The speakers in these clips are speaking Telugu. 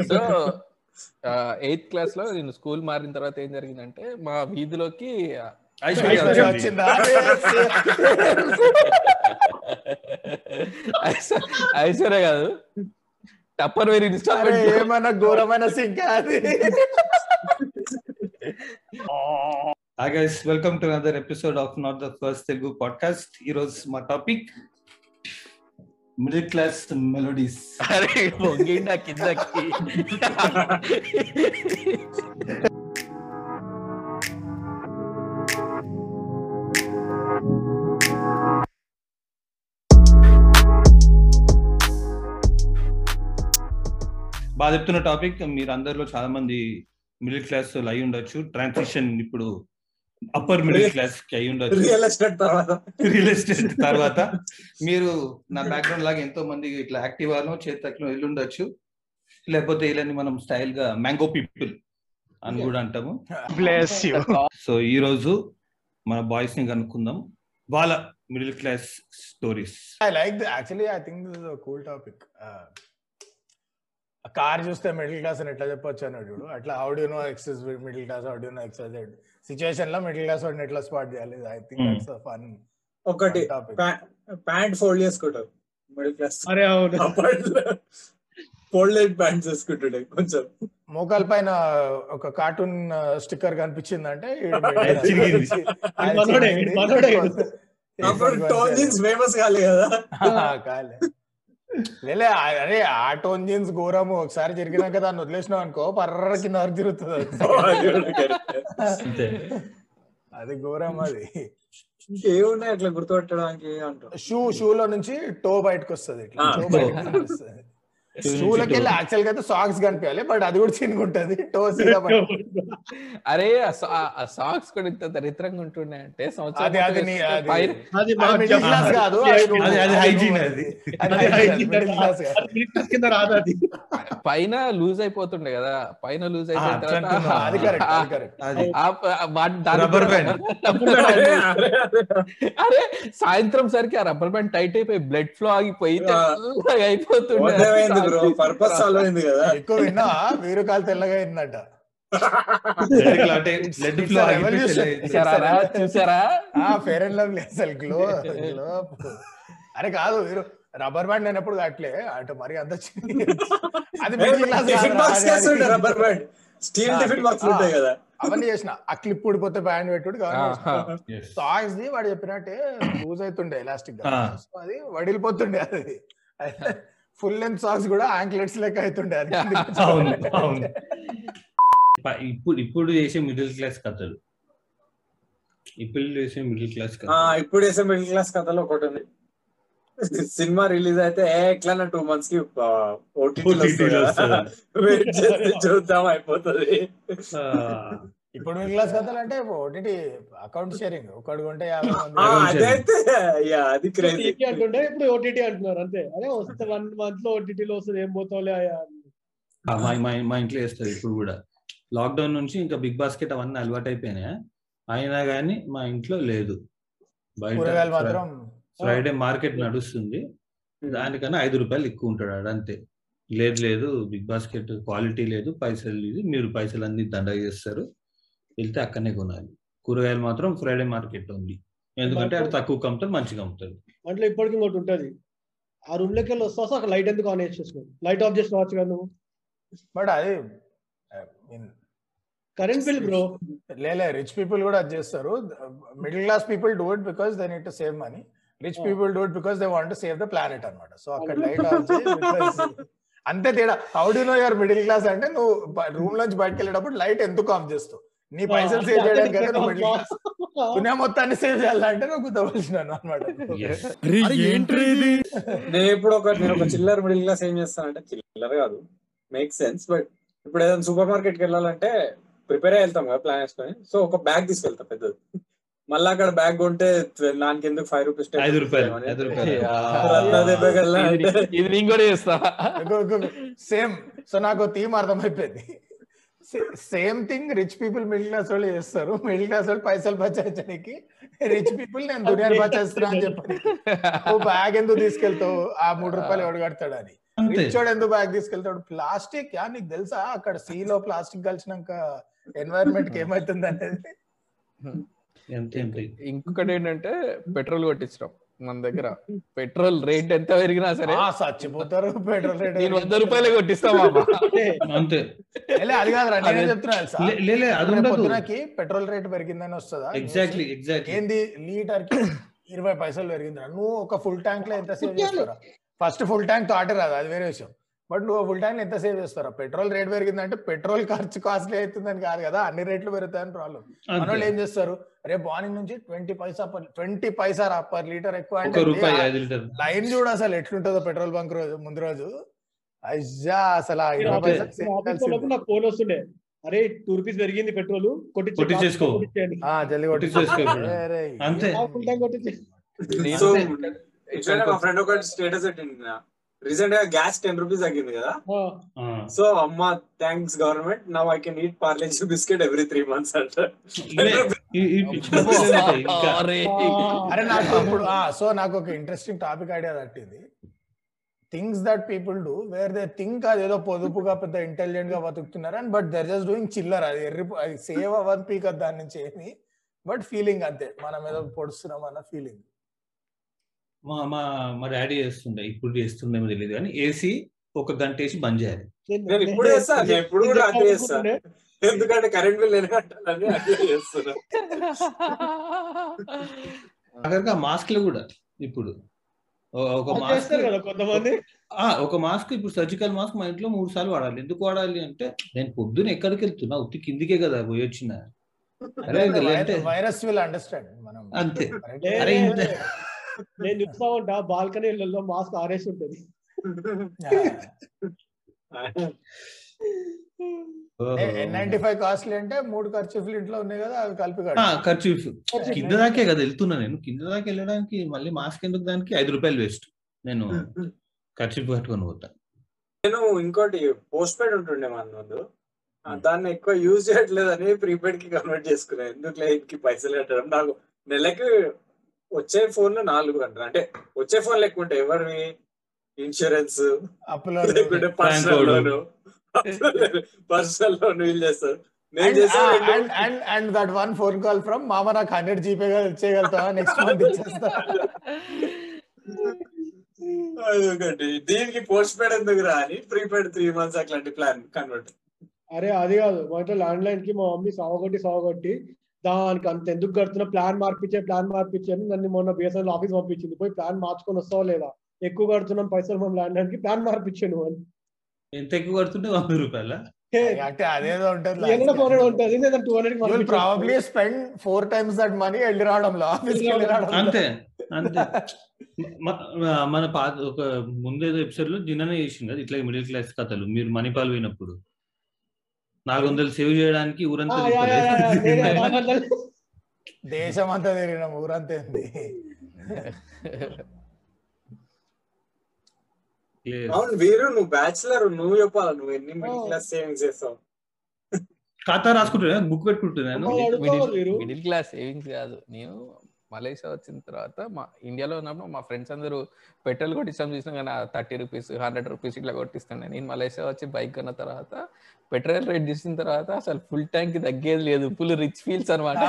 సో ఎయిత్ క్లాస్లో నేను స్కూల్ మారిన తర్వాత ఏం జరిగిందంటే మా వీధిలోకి ఐశ్వర్య కాదు. టప్పర్ వేరి ఇన్స్టాల్మెంట్ ఏమన్నా ఘోరమైన సింక్ అది? Welcome to another episode of not the first Telugu podcast ఈ రోజు మా టాపిక్ మిడిల్ క్లాస్ మెలోడీస్ అరే పొంగిండా కిందకి. బాగా చెప్తున్న టాపిక్ మీరు అందరిలో చాలా మంది మిడిల్ క్లాస్ అయి ఉండొచ్చు ట్రాన్సిషన్ ఇప్పుడు అప్పర్ మిడిల్ క్లాస్కి అయి ఉండొచ్చు. రియల్ ఎస్టేట్ తర్వాత. రియల్ ఎస్టేట్ తర్వాత. మీరు నా బ్యాక్గ్రౌండ్ లాగా ఎంతో మంది ఇట్లా యాక్టివ్ ఆలో చేతట్లో వెళ్ళి ఉండొచ్చు. లేకపోతే వీళ్ళని మనం స్టైల్గా మ్యాంగో పీపుల్ అని కూడా అంటాము. బ్లెస్ యూ సో ఈ రోజు మన బాయ్స్ని కనుక్కుందాం. వాళ్ళ middle class stories I like actually I think this is cool topic car చూస్తే మిడిల్ క్లాస్ అని ఎట్లా చెప్పొచ్చు అన్నాడు చూడు. అట్లా how do know excess middle class how do know excess సిచువేషన్లో middle class వాడిని ఎట్లా స్పాట్ చేయాలి? I think. దట్స్ ఫన్ ఒకటి ప్యాంట్ ఫోల్డ్ చేసుకుంటారు. మిడిల్ క్లాస్ అరే అవును. ఫోల్డెడ్ ప్యాంట్ చేసుకుంటుండే కొంచెం. మోకాల పైన ఒక cartoon sticker torn jeans famous కాలే కదా. కాలే. లేలే అరే ఆ టోన్ జీన్స్ ఘోరము. ఒకసారి జరిగినాక దాన్ని వదిలేసినావు అనుకో పర్ర కింద వరకు తిరుగుతుంది అది. ఘోరం అది. ఇంకేమున్నాయి అట్లా గుర్తుపట్టడానికి అంటారు షూ షూ లో నుంచి టో బయటకు వస్తుంది ఇట్లా టో. బయటకు వస్తుంది షూలకి వెళ్ళి యాక్చువల్గా అయితే సాక్స్ కనిపించాలి బట్ అది కూడా చినుకుంటది టో సీదా బయటకు. అరే సాక్స్ కూడా ఇంత దరిద్రంగా ఉంటుండే. అంటే సంవత్సరం అది అది నీ- అది పైన- లూజ్ అయిపోతుండే కదా. పైన లూజ్ ఆ, అయిపోయిన తర్వాత. అరే, సాయంత్రం సరికి ఆ రబ్బర్ బ్యాండ్ టైట్ అయిపోయి బ్లడ్ ఫ్లో ఆగిపోయి అయిపోతుండే. బ్రో పర్పస్ సాల్వ్ అయింది కదా. ఎక్కువ విన్నా వీరు కాలు తెల్లగా అయిందట. ఫేర్ అండ్ లవ్లీ అసలు గ్లో గ్లో అరే కాదు వీరు రబ్బర్ బ్యాండ్ నేను ఎప్పుడు కట్టలే అటు మరి అంత అది rubber band steel tiffin box. ఉంటాయి కదా. అవన్నీ చేసిన. ఆ క్లిప్ ఊడిపోతే బ్యాండ్ పెట్టుడు. సాక్స్ ది వాడు చెప్పినట్టే లూజ్ అవుతుండే ఎలాస్టిక్గా. అది వడిలిపోతుండే అది. ఫుల్ లెంత్ సాక్స్ కూడా యాంక్లెట్స్ లెక్క అవుతుండే ఇప్పుడు ఇప్పుడు చేసే మిడిల్ క్లాస్ కథలు. ఇప్పుడు చేసే మిడిల్ క్లాస్ ఇప్పుడు వేసే మిడిల్ క్లాస్ కథలో ఒకటి ఉంది. సినిమా రిలీజ్ అయితే ఎట్లా టూ మంత్స్కి ఓటీటీ? వెయిట్ చేస్తే చూద్దాం అయిపోతుంది. ఇప్పుడు మిడిల్ క్లాస్ కథలు అంటే ఓటీటీ అకౌంట్ షేరింగ్. ఒకడు కొంటే అది క్రేజీ అంటుండే ఇప్పుడు ఓటీటీ అంటున్నారు అంతే. అదే వస్తే వన్ మంత్లో OTT లో వస్తుంది ఏం పోతావులే అయ్యా అని. ఆ, మా ఇంట్లో వేస్తారు ఇప్పుడు కూడా. లాక్డౌన్ నుంచి ఇంకా బిగ్ బాస్కెట్ అవన్నీ అలవాటు అయిపోయినాయి అయినా కానీ మా ఇంట్లో లేదు. బయట మాత్రం. ఫ్రైడే మార్కెట్ నడుస్తుంది. దానికన్నా ఐదు రూపాయలు ఎక్కువ ఉంటాడు అంతే. లేదు లేదు బిగ్ బాస్కెట్ క్వాలిటీ లేదు పైసలు లేదు. మీరు పైసలు అన్ని దండ చేస్తారు. వెళ్తే అక్కడనే కొనాలి. కూరగాయలు మాత్రం ఫ్రైడే మార్కెట్ ఉంది ఎందుకంటే అది తక్కువ అమ్ముతారు మంచిగా అమ్ముతారు. దాంట్లో ఇప్పటికి ఇంకోటి ఉంటది. ఆ రూమ్లోకి వెళ్ళి వస్తా అక్కడ లైట్ ఎందుకు ఆన్ చేసేసినావు లైట్ ఆఫ్ చేసి రావచ్చు కదా నువ్వు? బట్ అది కరెంట్ బిల్ బ్రో. లేలే రిచ్ పీపుల్ కూడా అది చేస్తారు. Middle class people do it because they need to save money. Rich. People do it because they want to save the planet అనమాట సో అక్కడ లైట్ ఆన్ అంతే తేడా. How do know your middle class అంటే నువ్వు రూమ్ నుంచి బయటకు వెళ్ళేటప్పుడు లైట్ ఎందుకు ఆఫ్ చేస్తావు? నీ పైసలు సేవ్ చేయడానికి అయితే నువ్వు మిడిల్ క్లాస్ దునియా మొత్తాన్ని సేవ్ చేయాలంటే నువ్వు గుద్దవలసినాను అనమాట. నేను ఇప్పుడు ఒక నేను ఒక చిల్లర్ మిడిల్ క్లాస్ ఏం చేస్తానంటే చిల్లర్ కాదు. మేక్ సెన్స్ బట్ ఇప్పుడు ఏదైనా సూపర్ మార్కెట్కి వెళ్ళాలంటే ప్రిపేర్ అయ్యి వెళ్తాం కదా ప్లాన్ వేసుకొని. సో ఒక బ్యాగ్ తీసుకెళ్తా పెద్దది. మళ్ళీ అక్కడ బ్యాగ్ కొంటే దానికి ఎందుకు ఫైవ్ రూపీస్ ఐదు రూపాయలు ఐదు రూపాయలు. ఇది నేను కూడా చేస్తా. సేమ్ సో నాకు థీమ్ అర్థమైపోయింది. Same thing rich people middle class వాళ్ళు చేస్తారు. మిడిల్ క్లాస్ వాళ్ళు పైసలు బచాయించడానికి రిచ్ పీపుల్ నేను దునియాని బచాయిస్తున్నా అని చెప్పి నువ్వు బ్యాగ్ ఎందుకు తీసుకెళ్తావు? ఆ మూడు రూపాయలు ఎవడు కడతాడు అని. అంతే. రిచోడు ఎందుకు బ్యాగ్ తీసుకెళ్తాడు? ప్లాస్టిక్ యా నీకు తెలుసా? అక్కడ సీ లో ప్లాస్టిక్ కలిసినాక ఎన్వైరన్మెంట్కి ఏమైతుంది అనేది ఇంకొకటి ఏంటంటే పెట్రోల్ కొట్టించడం. మన దగ్గర. పెట్రోల్ రేట్ ఎంత పెరిగినా సరే ఆ, చచ్చిపోతారు. పెట్రోల్ రేట్ నేను వంద రూపాయలే కొట్టిస్తామా అంటే అంతే. అది కాదురా నేనే. చెప్తున్నా తెలుసా? లే- లే లే, అది రేపు ఉండదు. పొద్దునకి పెట్రోల్ రేట్ పెరిగిందని వస్తుందా? ఎగ్జాక్ట్లీ ఎగ్జాక్ట్లీ ఏంది? లీటర్కి ఇరవై పైసలు పెరిగిందిరా. నువ్వు ఒక ఫుల్ ట్యాంక్లో ఎంత సేవ్ చేస్తారా ఫస్ట్ ఫుల్ ట్యాంక్ తాటి రాదు అది వేరే విషయం. బట్ నువ్వు ఫుల్ ట్యాంక్ ఎంత సేవ్ చేస్తారా పెట్రోల్ రేట్ పెరిగిందంటే పెట్రోల్ ఖర్చు కాస్ట్లీ అవుతుందని కాదు కదా అన్ని రేట్లు పెరుగుతాయని ప్రాబ్లం మన వాళ్ళు ఏం చేస్తారు? రేపు మార్నింగ్ నుంచి twenty paisa per twenty paisa రా పర్ లీటర్ ఎక్కువ అంటే లైన్ చూడు అసలు ఎట్లుంటుందో పెట్రోల్ బంక్ రోజు ముందు రోజు. అయ్యా అసలు ఫోన్ వస్తుండే. అరే టూ రూపీస్ పెరిగింది పెట్రోల్ కొట్టించే కొట్టించేసుకో. జల్దీ అంతే. సో ఫ్రెండ్ ఒక స్టేటస్ పెట్టింది రీసెంట్గా గ్యాస్ టెన్ రూపీస్ తగ్గింది కదా. సో అమ్మ thanks government now I can eat Parle G biscuit every three months అరే. నాకు అప్పుడు సో నాకు ఒక ఇంట్రెస్టింగ్ టాపిక్ ఐడియా తట్టింది things that people do where they think అదేదో పొదుపుగా పెద్ద ఇంటెలిజెంట్గా బతుకుతున్నారు and but they're just doing చిల్లర్ అది ఎర్రి అది సేవ్ అవ్వదు పీక్ దాని నుంచి ఏమి బట్ ఫీలింగ్ అంతే. మన మీద పొడుస్తున్నాం అన్న ఫీలింగ్ మా మా మా డాడీ చేస్తుండే. ఇప్పుడు చేస్తుండేమో తెలియదు కానీ ఏసీ ఒక గంట వేసి బంద్ చేయాలి. నేను ఇప్పుడు చేస్తా నేను ఇప్పుడు కూడా అదే చేస్తా. అనుకుంటుండే. ఎందుకంటే కరెంట్ బిల్ కట్టాలని చేస్తున్నా. అక్కడికి మాస్క్లు కూడా ఇప్పుడు. ఒక మాస్క్ కొంతమంది. ఆ, ఒక మాస్క్ ఇప్పుడు సర్జికల్ మాస్క్ మా ఇంట్లో మూడు సార్లు వాడాలి. ఎందుకు వాడాలి అంటే నేను పొద్దున ఎక్కడికి వెళ్తున్నా? ఉత్తి కిందికే కదా పోయి వచ్చిన. వైరస్ విల్ అండర్స్టాండ్ మనం. అంతే. నేను చూస్తా ఉంటా బాల్కనీలలో మాస్క్ ఆరేసి ఉంటది. నైన్టీ ఫైవ్ కాస్ట్లీ అంటే మూడు ఖర్చులు ఇంట్లో ఉన్నాయి కదా అవి కలిపి. ఖర్చు కింద దాకే కదా వెళ్తున్నా నేను. కింద దాకా వెళ్ళడానికి మళ్ళీ మాస్క్ ఎందుకు దానికి? ఐదు రూపాయలు వేస్ట్. నేను ఖర్చు కట్టుకొని పోతా. నేను ఇంకోటి పోస్ట్ పెయిడ్ ఉంటుండే మన ముందు దాన్ని ఎక్కువ యూజ్ చేయట్లేదని ప్రీపెయిడ్కి కన్వర్ట్ చేసుకున్నా. ఎందుకు లైట్ పైసలు కట్టడం? నాకు నెలకి వచ్చే ఫోన్ నాలుగు గంటలు అంటే వచ్చే ఫోన్ లెక్క ఉంటాయి. ఎవరివి? ఇన్సూరెన్స్ అప్పులో లేకుంటే పర్సనల్. లోన్ పర్సనల్ లోన్ వీల్ చేస్తారు. నేను అండ్ చేసే and and and that one phone call from మామ నాకు హండ్రెడ్ జీపే చేయగలుగుతావా నెక్స్ట్ మంత్ ఇచ్చేస్తా. అదొకటి. దీనికి పోస్ట్ పెయిడ్ ఎందుకు రా అని ప్రీపెయిడ్ త్రీ మంత్స్ అట్లాంటి ప్లాన్ కన్వర్ట్ అరే అది కాదు. మా ఇంట్లో ల్యాండ్ లైన్కి మా మమ్మీ సావగొట్టి సావగొట్టి దానికి అంత ఎందుకు కడుతున్నా? ప్లాన్ మార్పించే ప్లాన్ మార్పించే అని నన్ను మొన్న బిఎస్ఎన్ ఆఫీస్ పంపించింది. పోయి ప్లాన్ మార్చుకొని వస్తావా లేదా? ఎక్కువ కడుతున్నాం పైసలు మనం ల్యాండ్ ప్లాన్ మార్పించాను అని. ఎంత ఎక్కువ కడుతుంటే వంద రూపాయల? అంటే అదేదో ఉంటుంది probably spend four times that money వెళ్ళి రావడంలో అంతే అంతే. మన పాత ఒక ముందేదో ఎపిసోడ్లో జిన్ననే చేసింది కదా ఇట్లా మిడిల్ క్లాస్ కథలు. మీరు మణిపాల్ పోయినప్పుడు. నాలుగు వందలు సేవ్ చేయడానికి ఊరంతా. దేశం అంతా తిరిగిన ఊరంతా. అవును వీరు నువ్వు బ్యాచులర్ నువ్వు చెప్పాలి నువ్వు ఎన్ని మిడిల్ క్లాస్ సేవింగ్స్ చేస్తావు? ఖాతా రాసుకుంటున్నా బుక్ పెట్టుకుంటున్నాను? మిడిల్ క్లాస్ సేవింగ్స్ కాదు. నేను మలేషియా వచ్చిన తర్వాత మా ఇండియాలో ఉన్నప్పుడు మా ఫ్రెండ్స్ అందరూ పెట్రోల్ కొట్టిస్తాం చూసినా కానీ థర్టీ రూపీస్ హండ్రెడ్ రూపీస్ ఇట్లా కొట్టిస్తుండే నేను మలేషియా వచ్చి బైక్ కొన్న తర్వాత పెట్రోల్ రేట్ చూసిన తర్వాత అసలు ఫుల్ ట్యాంక్ తగ్గేది లేదు. ఫుల్ రిచ్ ఫీల్స్ అనమాట.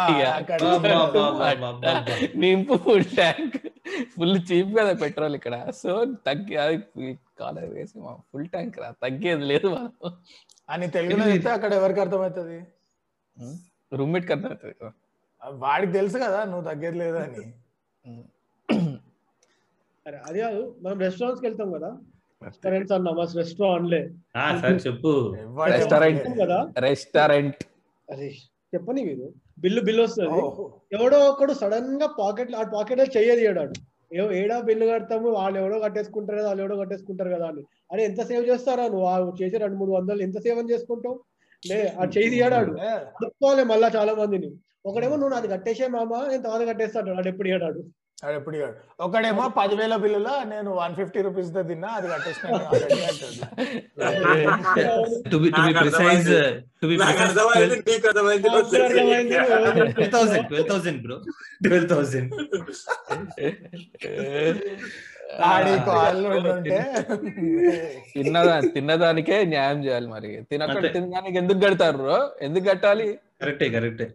నింపు ఫుల్ ట్యాంక్. ఫుల్ చీప్ కదా పెట్రోల్ ఇక్కడ. సో తగ్గి అది కాలర్ వేసి ఫుల్ ట్యాంక్ రా. తగ్గేది లేదు మనం. అని తెలుగులో చెప్తే అక్కడ ఎవరికి అర్థమవుతుంది? రూమ్మేట్ అవుతుంది కదా వాడికి తెలుసు కదా నువ్వు తగ్గేది లేదు అని అది కాదు మనం రెస్టారెంట్స్కి వెళ్తాం కదా. రెస్టారెంట్స్ అన్నా మస్తు రెస్టారెంట్ లే ఆ, సరే చెప్పు. చెప్పలేదు. కదా? రెస్టారెంట్. అరే చెప్పని మీరు. బిల్లు బిల్లు వస్తుంది. ఎవడో ఒకడు సడన్గా పాకెట్ ఆ పాకెట్లో చెయ్యది ఏడాడు ఏడా బిల్లు కడతాము వాళ్ళు ఎవడో కట్టేసుకుంటారు కదా వాళ్ళు ఎవడో కట్టేసుకుంటారు కదా అని. అరే ఎంత సేవ్ చేస్తారా నువ్వు? ఆ చేసే రెండు మూడు వందలు ఎంత సేవ్ అని చేసుకుంటావు? లే ఆ చేయి తీయడాడు ఏ, చెప్పుకోవాలి మళ్ళా చాలా మందిని. ఒకడేమో నువ్వు నాది కట్టేసే మామ నేను తర్వాత కట్టేస్తాడు వాడు ఎప్పుడు ఏడాడు ఎప్పుడు. ఒకడేమో పదివేల బిల్లులో నేను వన్ ఫిఫ్టీ రూపీస్తో తిన్నా అది తిన్నదా తిన్నదానికే న్యాయం చేయాలి మరి. తినక్కడ అంతే. తినడానికి ఎందుకు కడతారు bro? ఎందుకు కట్టాలి? కరెక్టే కరెక్టే.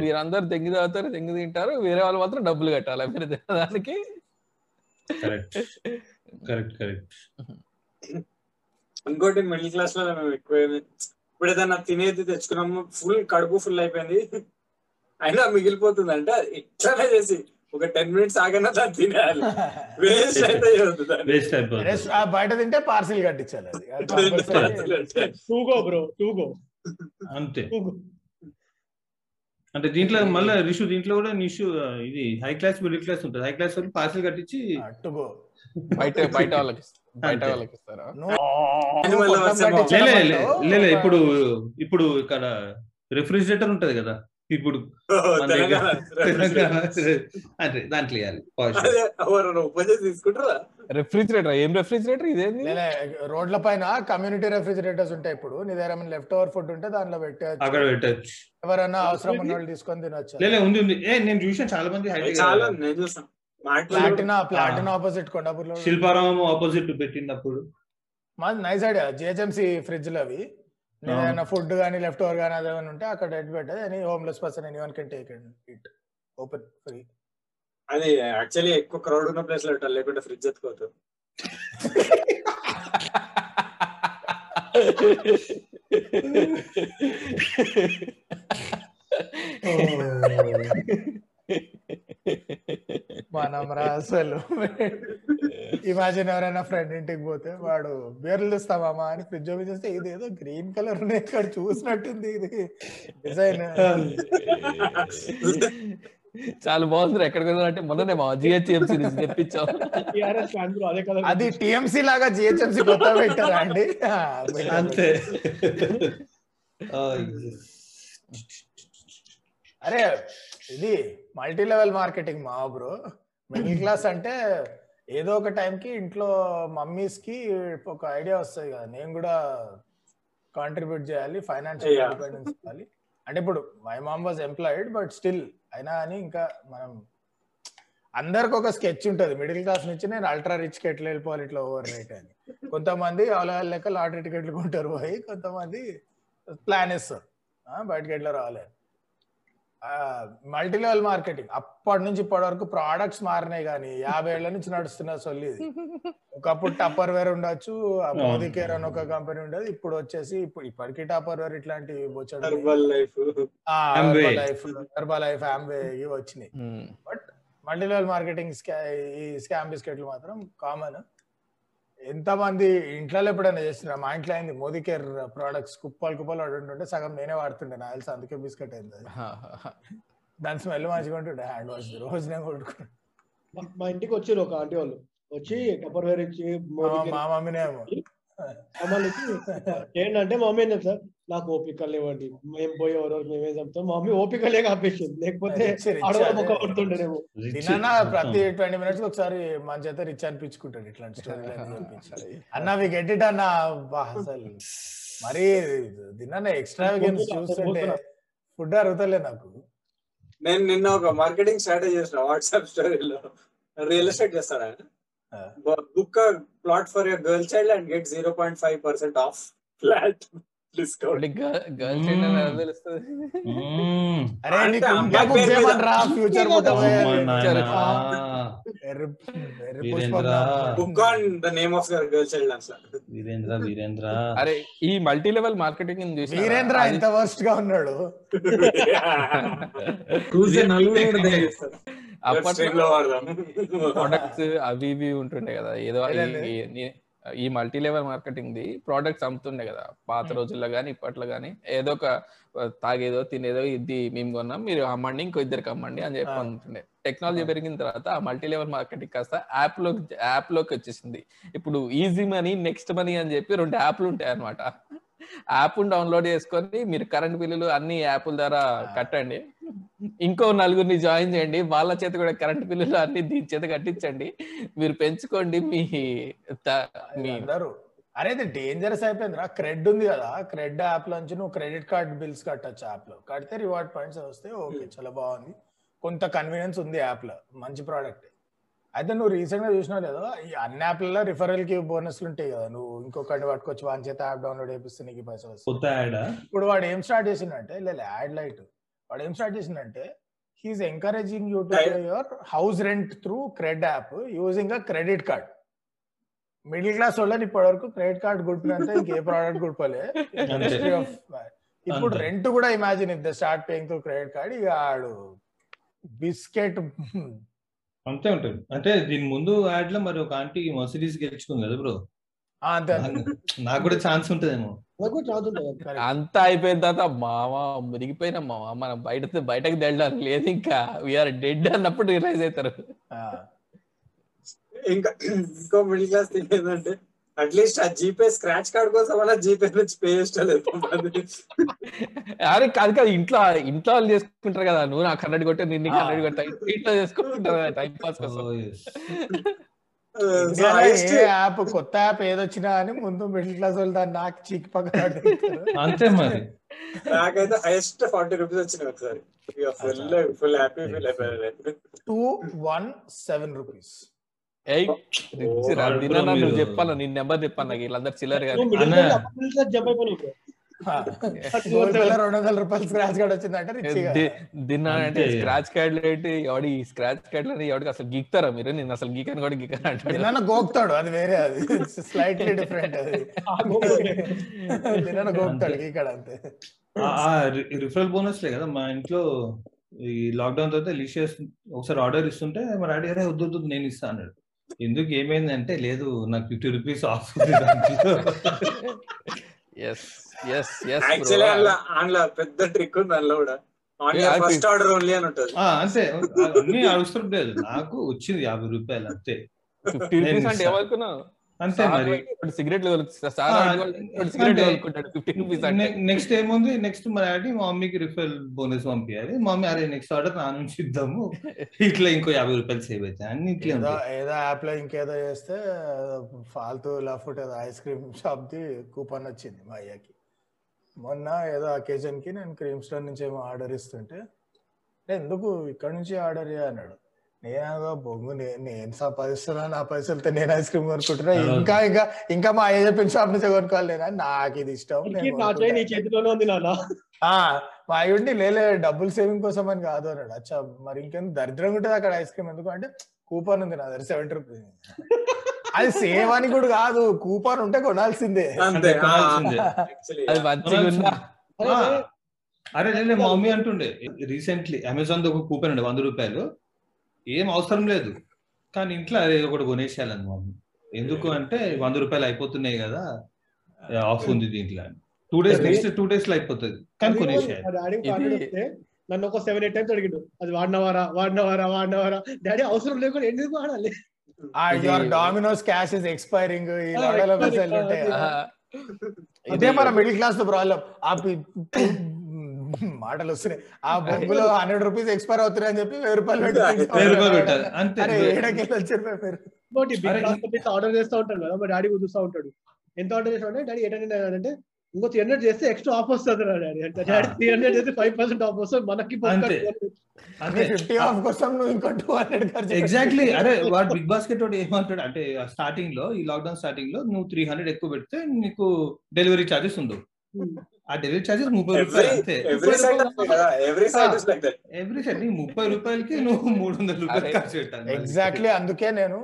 మీరందరూ తెంగి తాగుతారు తెంగి తింటారు వేరే వాళ్ళు మాత్రం డబ్బులు కట్టాలి మీరు తినడానికి కరెక్ట్. Correct correct. ఇంకోటి మిడిల్ క్లాస్లో మేము ఎక్కువ ఇప్పుడు ఏదైనా తినేది తెచ్చుకున్నాము ఫుల్ కడుపు ఫుల్ అయిపోయింది. అయినా మిగిలిపోతుంది అంటే ఇట్లానే చేసి ఒక టెన్ మినిట్స్ ఆగైనా దాన్ని తినేయాలి. వేస్ట్ అయితే. వేస్ట్ అయిపోతుంది. బయట తింటే పార్సిల్ కట్టించాలి అది. అంతే. అంటే దీంట్లో మళ్ళీ రిషు దీంట్లో కూడా నిషు ఇది హై క్లాస్ మిడిల్ క్లాస్ ఉంటుంది. హై క్లాస్ వాళ్ళు పార్సల్ కట్టించి. బయట బయట వాళ్ళకి బయట ఇస్తారా? ఇప్పుడు ఇప్పుడు ఇక్కడ రెఫ్రిజిరేటర్ ఉంటది కదా. ఇప్పుడు అంటే దాంట్లో తీసుకుంటారా? రెఫ్రిజిరేటర్ ఏం రెఫ్రిజిరేటర్ ఇదేంది? రోడ్ల పైన కమ్యూనిటీ రెఫ్రిజిరేటర్స్ ఉంటాయి ఇప్పుడు. నీ దగ్గర లెఫ్ట్ ఓవర్ ఫుడ్ ఉంటే దాంట్లో అక్కడ పెట్టచ్చు. ఎవరైనా అవసరం ఉన్న వాళ్ళు తీసుకొని తినొచ్చు. లే ఉంది ఉంది. ఏ నేను చూసాను చాలా మంది చాలా నేను చూసాను. మాట్లాడు ప్లాటినా ప్లాటినా ఆపోజిట్ కొండాపూర్లో. శిల్పారామం ఆపోజిట్ పెట్టినప్పుడు మాది నైస్ ఐడియా జిహెచ్ఎంసి ఫ్రిడ్జ్లో అవి. ఏదైనా ఫుడ్ కానీ లెఫ్ట్ ఓవర్ కానీ అదేమైనా ఉంటే అక్కడ ఎట్ పెట్టేది. Any homeless person any one can take it open free. అది యాక్చువల్లీ ఎక్కువ క్రౌడ్ ఉన్న ప్లేస్లో పెట్టాలి లేకుంటే ఫ్రిడ్జ్ ఎత్తుకోవద్దు. మనం రా అసలు. ఇమాజిన్ ఎవరైనా ఫ్రెండ్ ఇంటికి పోతే వాడు బీర్లు తెస్తామా అని ఫ్రిడ్జ్ ఓపెన్ చేస్తే ఇది ఏదో గ్రీన్ కలర్ ఉన్నాయి ఇక్కడ చూసినట్టుంది ఇది. డిజైన్ చాలా బాగుంది ఎక్కడికి అంటే మొన్ననే మా జిహెచ్ఎంసీ నుంచి తెప్పించాం. అదే టిఎంసి లాగా జిహెచ్ఎంసి కొత్త పెట్టారా అండి. అంతే. అరే ఇది మల్టీ లెవెల్ మార్కెటింగ్ మా బ్రో. మిడిల్ క్లాస్ అంటే ఏదో ఒక టైంకి ఇంట్లో మమ్మీస్కి ఒక ఐడియా వస్తుంది కదా. నేను కూడా కాంట్రిబ్యూట్ చేయాలి ఫైనాన్షియల్. ఇండిపెండెన్స్ ఇవ్వాలి. అంటే ఇప్పుడు my mom was employed but still అయినా అని ఇంకా మనం అందరికి ఒక స్కెచ్ ఉంటుంది. మిడిల్ క్లాస్ నుంచి నేను అల్ట్రా రిచ్కి ఎట్లా వెళ్ళిపోవాలి ఇట్లా ఓవర్ రేట్ అని. కొంతమంది అలా లెక్క లాటరీ టికెట్లు కొంటారు పోయి కొంతమంది ప్లాన్ ఇస్తారు బయటకి ఎట్లా రావాలి మల్టీ లెవెల్ మార్కెటింగ్ అప్పటి నుంచి ఇప్పటి వరకు ప్రోడక్ట్స్ మారినాయి కానీ యాభై ఏళ్ళ నుంచి నడుస్తున్న సొల్లి ఒకప్పుడు టప్పర్ వేర్ ఉండొచ్చు ఆ మోదీ కేర్ అని ఒక కంపెనీ ఉండేది. ఇప్పుడు వచ్చేసి ఇప్పుడు ఇప్పటికీ టప్పర్ వేర్ ఇట్లాంటి బొచ్చడు హెర్బల్ లైఫ్ ఆంబే ఇవి వచ్చినాయి. బట్ మల్టీ లెవెల్ మార్కెటింగ్ ఈ స్కామ్ బిస్కెట్లు మాత్రం కామన్ ఎంతమంది ఇంట్లో ఎప్పుడైనా చేస్తున్నారు మా ఇంట్లో అయింది మోదీ కేర్ ప్రోడక్ట్స్ కుప్పలు కుప్పలు వాడుంటుంటే సగం నేనే వాడుతుండే నా తెలుసు? అందుకే బిస్కెట్ అయింది. దాని స్మెల్ మంచిగా ఉంటుండే. హ్యాండ్ వాష్ రోజు నేను కొట్టుకుంటా మా- ఇంటికి వచ్చారు ఒక ఆంటీ వాళ్ళు. వచ్చి టపర్ వేర్ ఇచ్చి మా మమ్మీనేమో ఏంటంటే మా మమ్మీ ఏం చెప్తారు? నాకు ఓపిక లేవండి. మేము పోయి ఎవరో మేమేం చెప్తాం. మా మమ్మీ ఓపిక లేక ఆపేసింది. లేకపోతే ప్రతి ట్వంటీ మినిట్స్ ఒకసారి మన చేత రిచ్ అనిపించుకుంటాడు ఇట్లాంటి స్టోరీ అన్న వి గెట్ ఇట్ అన్న? అసలు మరి తిన్నా ఎక్స్ట్రా గేమ్స్ చూస్తుంటే ఫుడ్ అరుగుతలే నాకు. నేను నిన్న ఒక మార్కెటింగ్ స్ట్రాటజీ చేసిన వాట్సాప్ స్టోరీలో. రియల్ ఎస్టేట్ చేస్తాడా book plot for your girl child and get zero point five percent off flat discount girl future అరే ఈ మల్టీ లెవెల్ మార్కెటింగ్ వీరేంద్ర ఎంత వర్స్ట్గా ఉన్నాడు. అప్పట్లో ప్రొడక్ట్స్ అవి ఇవి ఉంటుండే కదా. ఏదో ఈ- multi level marketing the products అమ్ముతుండే కదా. పాత రోజుల్లో గానీ ఇప్పట్లో గానీ. ఏదో ఒక తాగేదో తినేదో ఇది మేము కొన్నాం మీరు అమ్మండి ఇంకో ఇద్దరికి అమ్మండి అని చెప్పి. అంటుండే టెక్నాలజీ పెరిగిన తర్వాత ఆ మల్టీ లెవెల్ మార్కెటింగ్ కాస్త యాప్లో యాప్లోకి వచ్చేసింది. ఇప్పుడు ఈజీ మనీ నెక్స్ట్ మనీ అని చెప్పి రెండు యాప్లు ఉంటాయి అనమాట యాప్ డౌన్లోడ్ చేసుకొని మీరు కరెంట్ బిల్లులు అన్ని యాప్ల ద్వారా కట్టండి. ఇంకో నలుగురిని జాయిన్ చేయండి. వాళ్ళ చేత కూడా కరెంట్ బిల్లులు అన్ని దీని చేత కట్టించండి. మీరు పెంచుకోండి మీ అందరూ అరే ఇది డేంజరస్ అయిపోయింది రా క్రెడ్ ఉంది కదా. క్రెడ్ యాప్ నుంచి నువ్వు క్రెడిట్ కార్డ్ బిల్స్ కట్టొచ్చు యాప్లో. కడితే రివార్డ్ పాయింట్స్ వస్తే ఓకే చాలా బాగుంది. కొంత కన్వీనియన్స్ ఉంది యాప్లో. మంచి ప్రోడక్ట్ అయితే నువ్వు రీసెంట్గా చూసినావు లేదా ఈ అన్ని యాప్లలో రిఫరల్కి బోనస్లు ఉంటాయి కదా. నువ్వు ఇంకొకటి పట్టుకొచ్చి వాని చేత యాప్ డౌన్లోడ్ చేపిస్తే నీకు పైసలు వస్తాయి. కొత్త యాడ్? ఇప్పుడు వాడు ఏం స్టార్ట్ చేసిందంటే లేదు యాడ్ లైట్ వాడు ఏం స్టార్ట్ చేసిందంటే he's encouraging you to. Pay your house rent through CRED app using a credit card middle class వాళ్ళని ఇప్పటి వరకు క్రెడిట్ కార్డ్ గుడిపినంత ఇంకే ప్రోడక్ట్. History of- ఇప్పుడు. రెంట్ కూడా ఇమాజిన్ ఇద్ద start paying through credit card ఇక ఆడు బిస్కెట్ అంతే ఉంటుంది అంటే దీని ముందు యాడ్లో మరి ఒక ఆంటీ మర్సిడీస్ గెలుచుకుంది కదా బ్రో. నాకు కూడా ఛాన్స్ ఉంటుందేమో. అంతా అయిపోయిన తర్వాత మామ మునిగిపోయినా మామ మనం బయట బయటకు తెల్లడానికి లేదు ఇంకా వీఆర్ డెడ్ అన్నప్పుడు రియలైజ్ అవుతారు. ఇంకా ఇంకో మిడిల్ క్లాస్ థింగ్ ఏంటంటే అట్లీస్ట్ ఆ జీపే స్క్రాచ్ కార్డ్ కోసం అలా జీపే నుంచి పే చేస్తలేదు అరే కాదు కాదు ఇంట్లో ఇంట్లో వాళ్ళు చేసుకుంటారు కదా నువ్వు నాకు హండ్రెడ్ కొట్టే నేను నీకు ఆ. హండ్రెడ్ కొట్టా ఇంట్లో చేసుకుంటారు టైం పాస్ కోసం. యాప్ కొత్త యాప్ ఏదొచ్చినా అని ముందు మిడిల్ క్లాస్ వాళ్ళు దాన్ని నాకు చీకి పక్కన పడేస్తారు. అంతే మరి. నాకైతే హైయెస్ట్ ఫార్టీ రూపీస్ వచ్చినాయి ఒకసారి. ఫుల్ ఫుల్ హ్యాపీ ఫీల్ అయిపోయాను టూ వన్ సెవెన్ రూపీస్ చెప్పాను నేను నెంబర్ చెప్పాను నాకు వీళ్ళందరూ చిల్లర రెండు వందల రూపాయలు స్క్రాచ్ కార్డ్ వచ్చిందంటే దిన్నా అంటే. స్క్రాచ్ కార్డ్ ఏంటి ఎవడి స్క్రాచ్ కార్డ్ ఎవడికి అసలు గీక్తారా మీరు? నేను అసలు గీకని కూడా గీకని అంటాడు. నిన్న గోక్తాడు అది వేరే అది. స్లైట్లీ డిఫరెంట్ అది. నిన్న గోక్తాడు. ఇక్కడ అంతే. రిఫరల్ బోనస్ లే కదా మా ఇంట్లో ఈ లాక్డౌన్ తర్వాత లిషియస్ ఒకసారి ఆర్డర్ ఇస్తుంటే మా డాడీ అరే వద్దు వద్దు నేను ఇస్తా అన్నాడు. ఎందుకు ఏమైంది అంటే లేదు నాకు fifty rupees off. Yes yes yes actually అందులో అందులో పెద్ద ట్రిక్ ఉంది అందులో కూడా. ఫస్ట్ ఆర్డర్ ఓన్లీ అని ఉంటుంది. అంతే. అన్ని అడుస్తుంటలేదు నాకు వచ్చింది యాభై రూపాయలు అంతే. ఫిఫ్టీ రూపీస్ అంటే ఏమనుకున్నావు? అంతే మరి. సిగరెట్ నెక్స్ట్ ఏముంది? నెక్స్ట్ మా డాడీ మా మమ్మీకి రిఫరల్ బోనస్ పంపించాలి మమ్మీ అరే నెక్స్ట్ ఆర్డర్ నా నుంచి ఇద్దాము. ఇట్లా ఇంకో యాభై రూపాయలు సేవ్ అవుతాయి అన్ని ఇట్లే ఏదో యాప్లో ఇంకేదో చేస్తే ఫాల్తూ లఫుట్ ఏదో ice cream shop the coupon వచ్చింది మా అయ్యకి. మొన్న ఏదో అకేజన్కి నేను క్రీమ్ స్టోర్ నుంచి ఏమో ఆర్డర్ ఇస్తుంటే "ఏ, ఎందుకు ఇక్కడ నుంచి ఆర్డర్ చేయ? అన్నాడు. నేను బొంగు నే- నేను సంపాదిస్తున్నా నా పైసలతో నేను ఐస్ క్రీమ్ కొనుక్కుంటున్నా ఇంకా ఇంకా ఇంకా మా అయ్య చెప్పిన షాప్ నుంచి కొనుక్కోవాలి నేను నాకు ఇది ఇష్టం నేను ఇంకే నా చేయి నీ కొనుక్కుంటా." చేతిలోనే ఉంది నాన్న. ఆ, మా అయ్యుండి లేలే డబ్బులు సేవింగ్ కోసం అని కాదు అన్నాడు. అచ్చా మరి ఇంకెందుకు దరిద్రంగా ఉంటుంది అక్కడ ఐస్ క్రీమ్? ఎందుకు అంటే కూపన్ ఉంది నా దగ్గర సెవెంటీ రూపీస్. అది సేవ్ అని కూడా కాదు కూపన్ ఉంటే కొనాల్సిందే. అరే, మా మమ్మీ అంటుండే రీసెంట్లీ అమెజాన్ ఒక కూపన్ ఉండే వంద రూపాయలు. ఏం అవసరం లేదు. కానీ ఇంట్లో అదే ఒకటి కొనేసేయాలని మమ్మీ ఎందుకు అంటే వంద రూపాయలు అయిపోతున్నాయి కదా ఆఫ్ ఉంది దీంట్లో టూ డేస్ నెక్స్ట్ టూ డేస్లో అయిపోతుంది. కానీ అది కొనేసేయాలి. నన్ను ఒక సెవెన్ ఎయిట్ టైమ్స్ అడిగిండు. అది వాడినవారా? వాడినవారా? వాడినవారా? డాడీ అవసరం లేకుండా ఎందుకు వాడాలి? Your Domino's cash is expiring ఇదే మన మిడిల్ క్లాస్ ప్రాబ్లం ఆ మాటలు వస్తున్నాయి ఆ బొంగులో హండ్రెడ్ రూపీస్ ఎక్స్పైర్ అవుతున్నాయి అని చెప్పి వెయ్యి రూపాయలు ఆర్డర్ చేస్తూ ఉంటాను కదా మా డాడీ కుదుస్తూ ఉంటాడు. ఎంత ఆర్డర్ చేస్తా అంటే డాడీ ఎయిట్ హండ్రెడ్ అంటే ఇంకో త్రీ హండ్రెడ్ చేస్తే ఎక్స్ట్రా ఆఫ్ వస్తుంది డాడీ అంటే డాడీ త్రీ హండ్రెడ్ చేస్తే ఫైవ్ పర్సెంట్ ఆఫ్ వస్తుంది మనకి ఫిఫ్టీ ఆఫ్ కోసం నువ్వు ఇంకో టూ హండ్రెడ్ ఖర్చు ఎగ్జాక్ట్లీ అరే వాడు బిగ్ బాస్కెట్ వాడు ఏమంటాడు అంటే స్టార్టింగ్లో ఈ లాక్డౌన్ స్టార్టింగ్లో నువ్వు త్రీ హండ్రెడ్ ఎక్కువ పెడితే నీకు డెలివరీ చార్జెస్ ఉండవు. ఆ డెలివరీ చార్జెస్ ముప్పై రూపాయలు అంతే. ఎవ్రీ సైడ్ ఎవ్రీ సెట్ ముప్పై రూపాయలకి నువ్వు మూడు వందల రూపాయలు ఖర్చు పెట్టాలి ఎగ్జాక్ట్లీ అందుకే నేను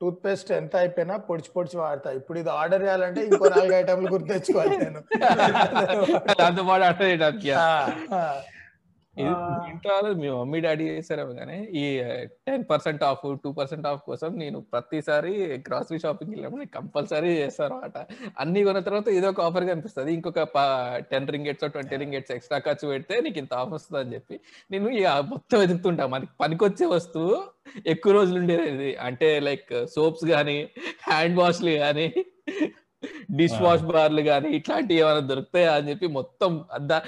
టూత్ పేస్ట్ ఎంత అయిపోయినా పొడిచి పొడిచి వాడతా. ఇప్పుడు ఇది ఆర్డర్ చేయాలంటే ఇంకో నాలుగు ఐటమ్లు గుర్తు తెచ్చుకోవాలి నేను. ఇది మీ మమ్మీ డాడీ చేశారేమో కానీ ఈ ten percent off two percent off కోసం నేను ప్రతిసారి గ్రాసరీ షాపింగ్ వెళ్ళినప్పుడు కంపల్సరీ చేస్తాను అనమాట అన్ని కొన్న తర్వాత ఏదో ఒక ఆఫర్ కనిపిస్తుంది. ఇంకొక ten ringgits twenty ringgits extra ఖర్చు పెడితే నీకు ఇంత ఆఫర్ వస్తుంది అని చెప్పి నేను ఇక మొత్తం వెతుకుతుంటా. మనకి పనికొచ్చే వస్తువు ఎక్కువ రోజులు ఉండేది. అంటే లైక్ సోప్స్ కానీ హ్యాండ్ వాష్లు కానీ డిష్ వాష్ బార్లు కానీ ఇట్లాంటివి ఏమైనా దొరుకుతాయా అని చెప్పి మొత్తం దా-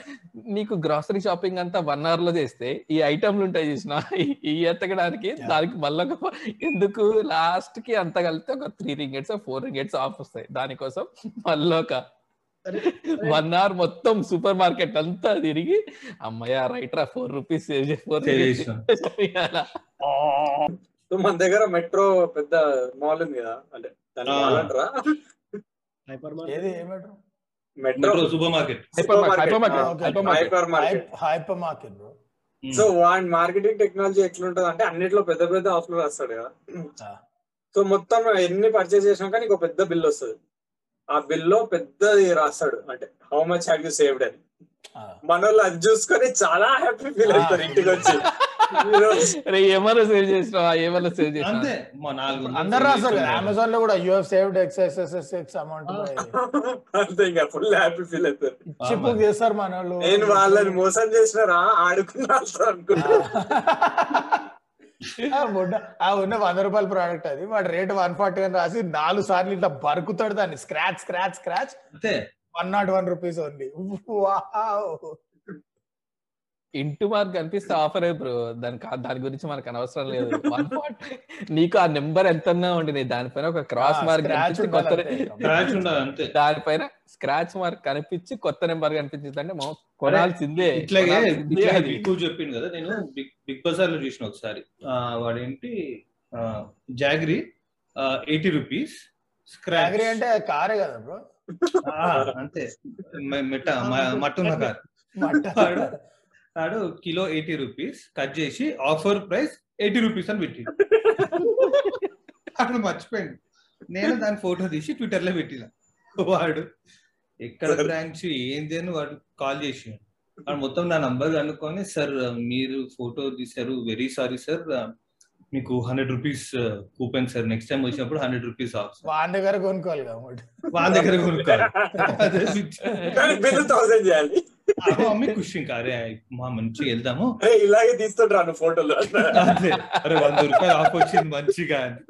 నీకు గ్రాసరీ షాపింగ్ అంతా వన్ అవర్లో చేస్తే ఈ ఐటమ్లు ఉంటాయి చూసిన ఈ ఎత్తకడానికి దానికి మళ్ళీ ఒక ఎందుకు లాస్ట్కి అంత కలిపితే ఒక three ringgits four ringgits off వస్తాయి. దానికోసం మళ్ళీ ఒక వన్ అవర్ మొత్తం సూపర్ మార్కెట్ అంతా తిరిగి అమ్మయ్య రైట్ రా ఫోర్ రూపీస్ సేవ్ మన దగ్గర మెట్రో పెద్ద మాల్ ఉంది కదా అంటే దాని ఆ. మాల్ అంటారా? హైపర్ ఏది ఏమంటారు metro metro supermarket hypermarket hyper Ah, market. Hypermarket bro so వాడి మార్కెటింగ్ టెక్నాలజీ ఎట్లుంటది అంటే అన్నిట్లో పెద్ద పెద్ద ఆఫర్లు రాస్తాడు కదా. Ah. సో మొత్తం ఎన్ని పర్చేస్ చేసినా కానీ ఇంకో పెద్ద బిల్ వస్తుంది. ఆ బిల్లో పెద్దది రాస్తాడు. అంటే how much have you saved అని. మన వాళ్ళు అది చూసుకొని చాలా హ్యాపీ ఫీల్ అవుతారు ఇంటికి వచ్చి ఏమన్నా సేవ్ చేసినావా ఏమన్నా సేవ్ చేసినా. అంతే. మా నాలుగు అందరు రాస్తారు అమెజాన్లో కూడా you have saved X X X X amount అంతే ఇంకా ఫుల్ హ్యాపీ ఫీల్ అవుతారు. చేస్తారు మన వాళ్ళు నేను వాళ్ళని మోసం చేసినారా? ఆడుకున్నా అనుకుంటా ఆ ఉన్న- ఆ ఉన్న వంద రూపాయల ప్రోడక్ట్ అది. వాడు రేట్ వన్ ఫార్టీ అని రాసి నాలుగు సార్లు ఇట్లా బరుకుతాడు దాన్ని. Scratch scratch scratch one not one rupees only into mark కనిపిస్తే ఆఫర్ బ్రో దాని కా- దాని గురించి మనకు అనవసరం లేదు. వన్ ఫార్టీ నీకు ఆ నెంబర్ ఎంత ఉండి దానిపైన ఒక క్రాస్ మార్క్ కనిపించి కొత్త దానిపైన స్క్రాచ్ మార్క్ కనిపించి కొత్త నెంబర్ కనిపించింది అంటే మనం కొనాల్సిందే. ఇట్లాగే చెప్పింది కదా. నేను బిగ్ బిగ్ బజార్లో చూసిన ఒకసారి. ఆ, వాడేంటి? జాగ్రీ ఎయిటీ రూపీస్ స్క్రాచ్ అగ్రి అంటే కారే కదా బ్రో. అంతే. మెట్ట మట్టున్న కార్. మట్ట వాడు కిలో ఎయిటీ రూపీస్ కట్ చేసి ఆఫర్ ప్రైస్ ఎయిటీ రూపీస్ అని పెట్టి అక్కడ మర్చిపోయింది నేను దాని ఫోటో తీసి ట్విట్టర్లో పెట్టిన. వాడు ఎక్కడ బ్రాంచ్ ఏంది అని వాడు కాల్ చేసి వాడు మొత్తం నా నంబర్ కనుక్కొని సార్ మీరు ఫోటో తీశారు వెరీ సారీ సార్ మీకు hundred rupees coupon sir. Next time వచ్చినప్పుడు హండ్రెడ్ రూపీస్ ఆఫ్ వాడి దగ్గర కొనుక్కోవాలి కాబట్టి వాళ్ళ దగ్గర కొనుక్కోవాలి. అదే. మమ్మీ ఖుషి ఇంకా. అరే మా మంచిగా వెళ్దాము. ఇలాగే తీస్తుంటాను ఫోటోలు. అంతే అరే వంద రూపాయలు ఆఫ్ వచ్చింది మంచిగా అని.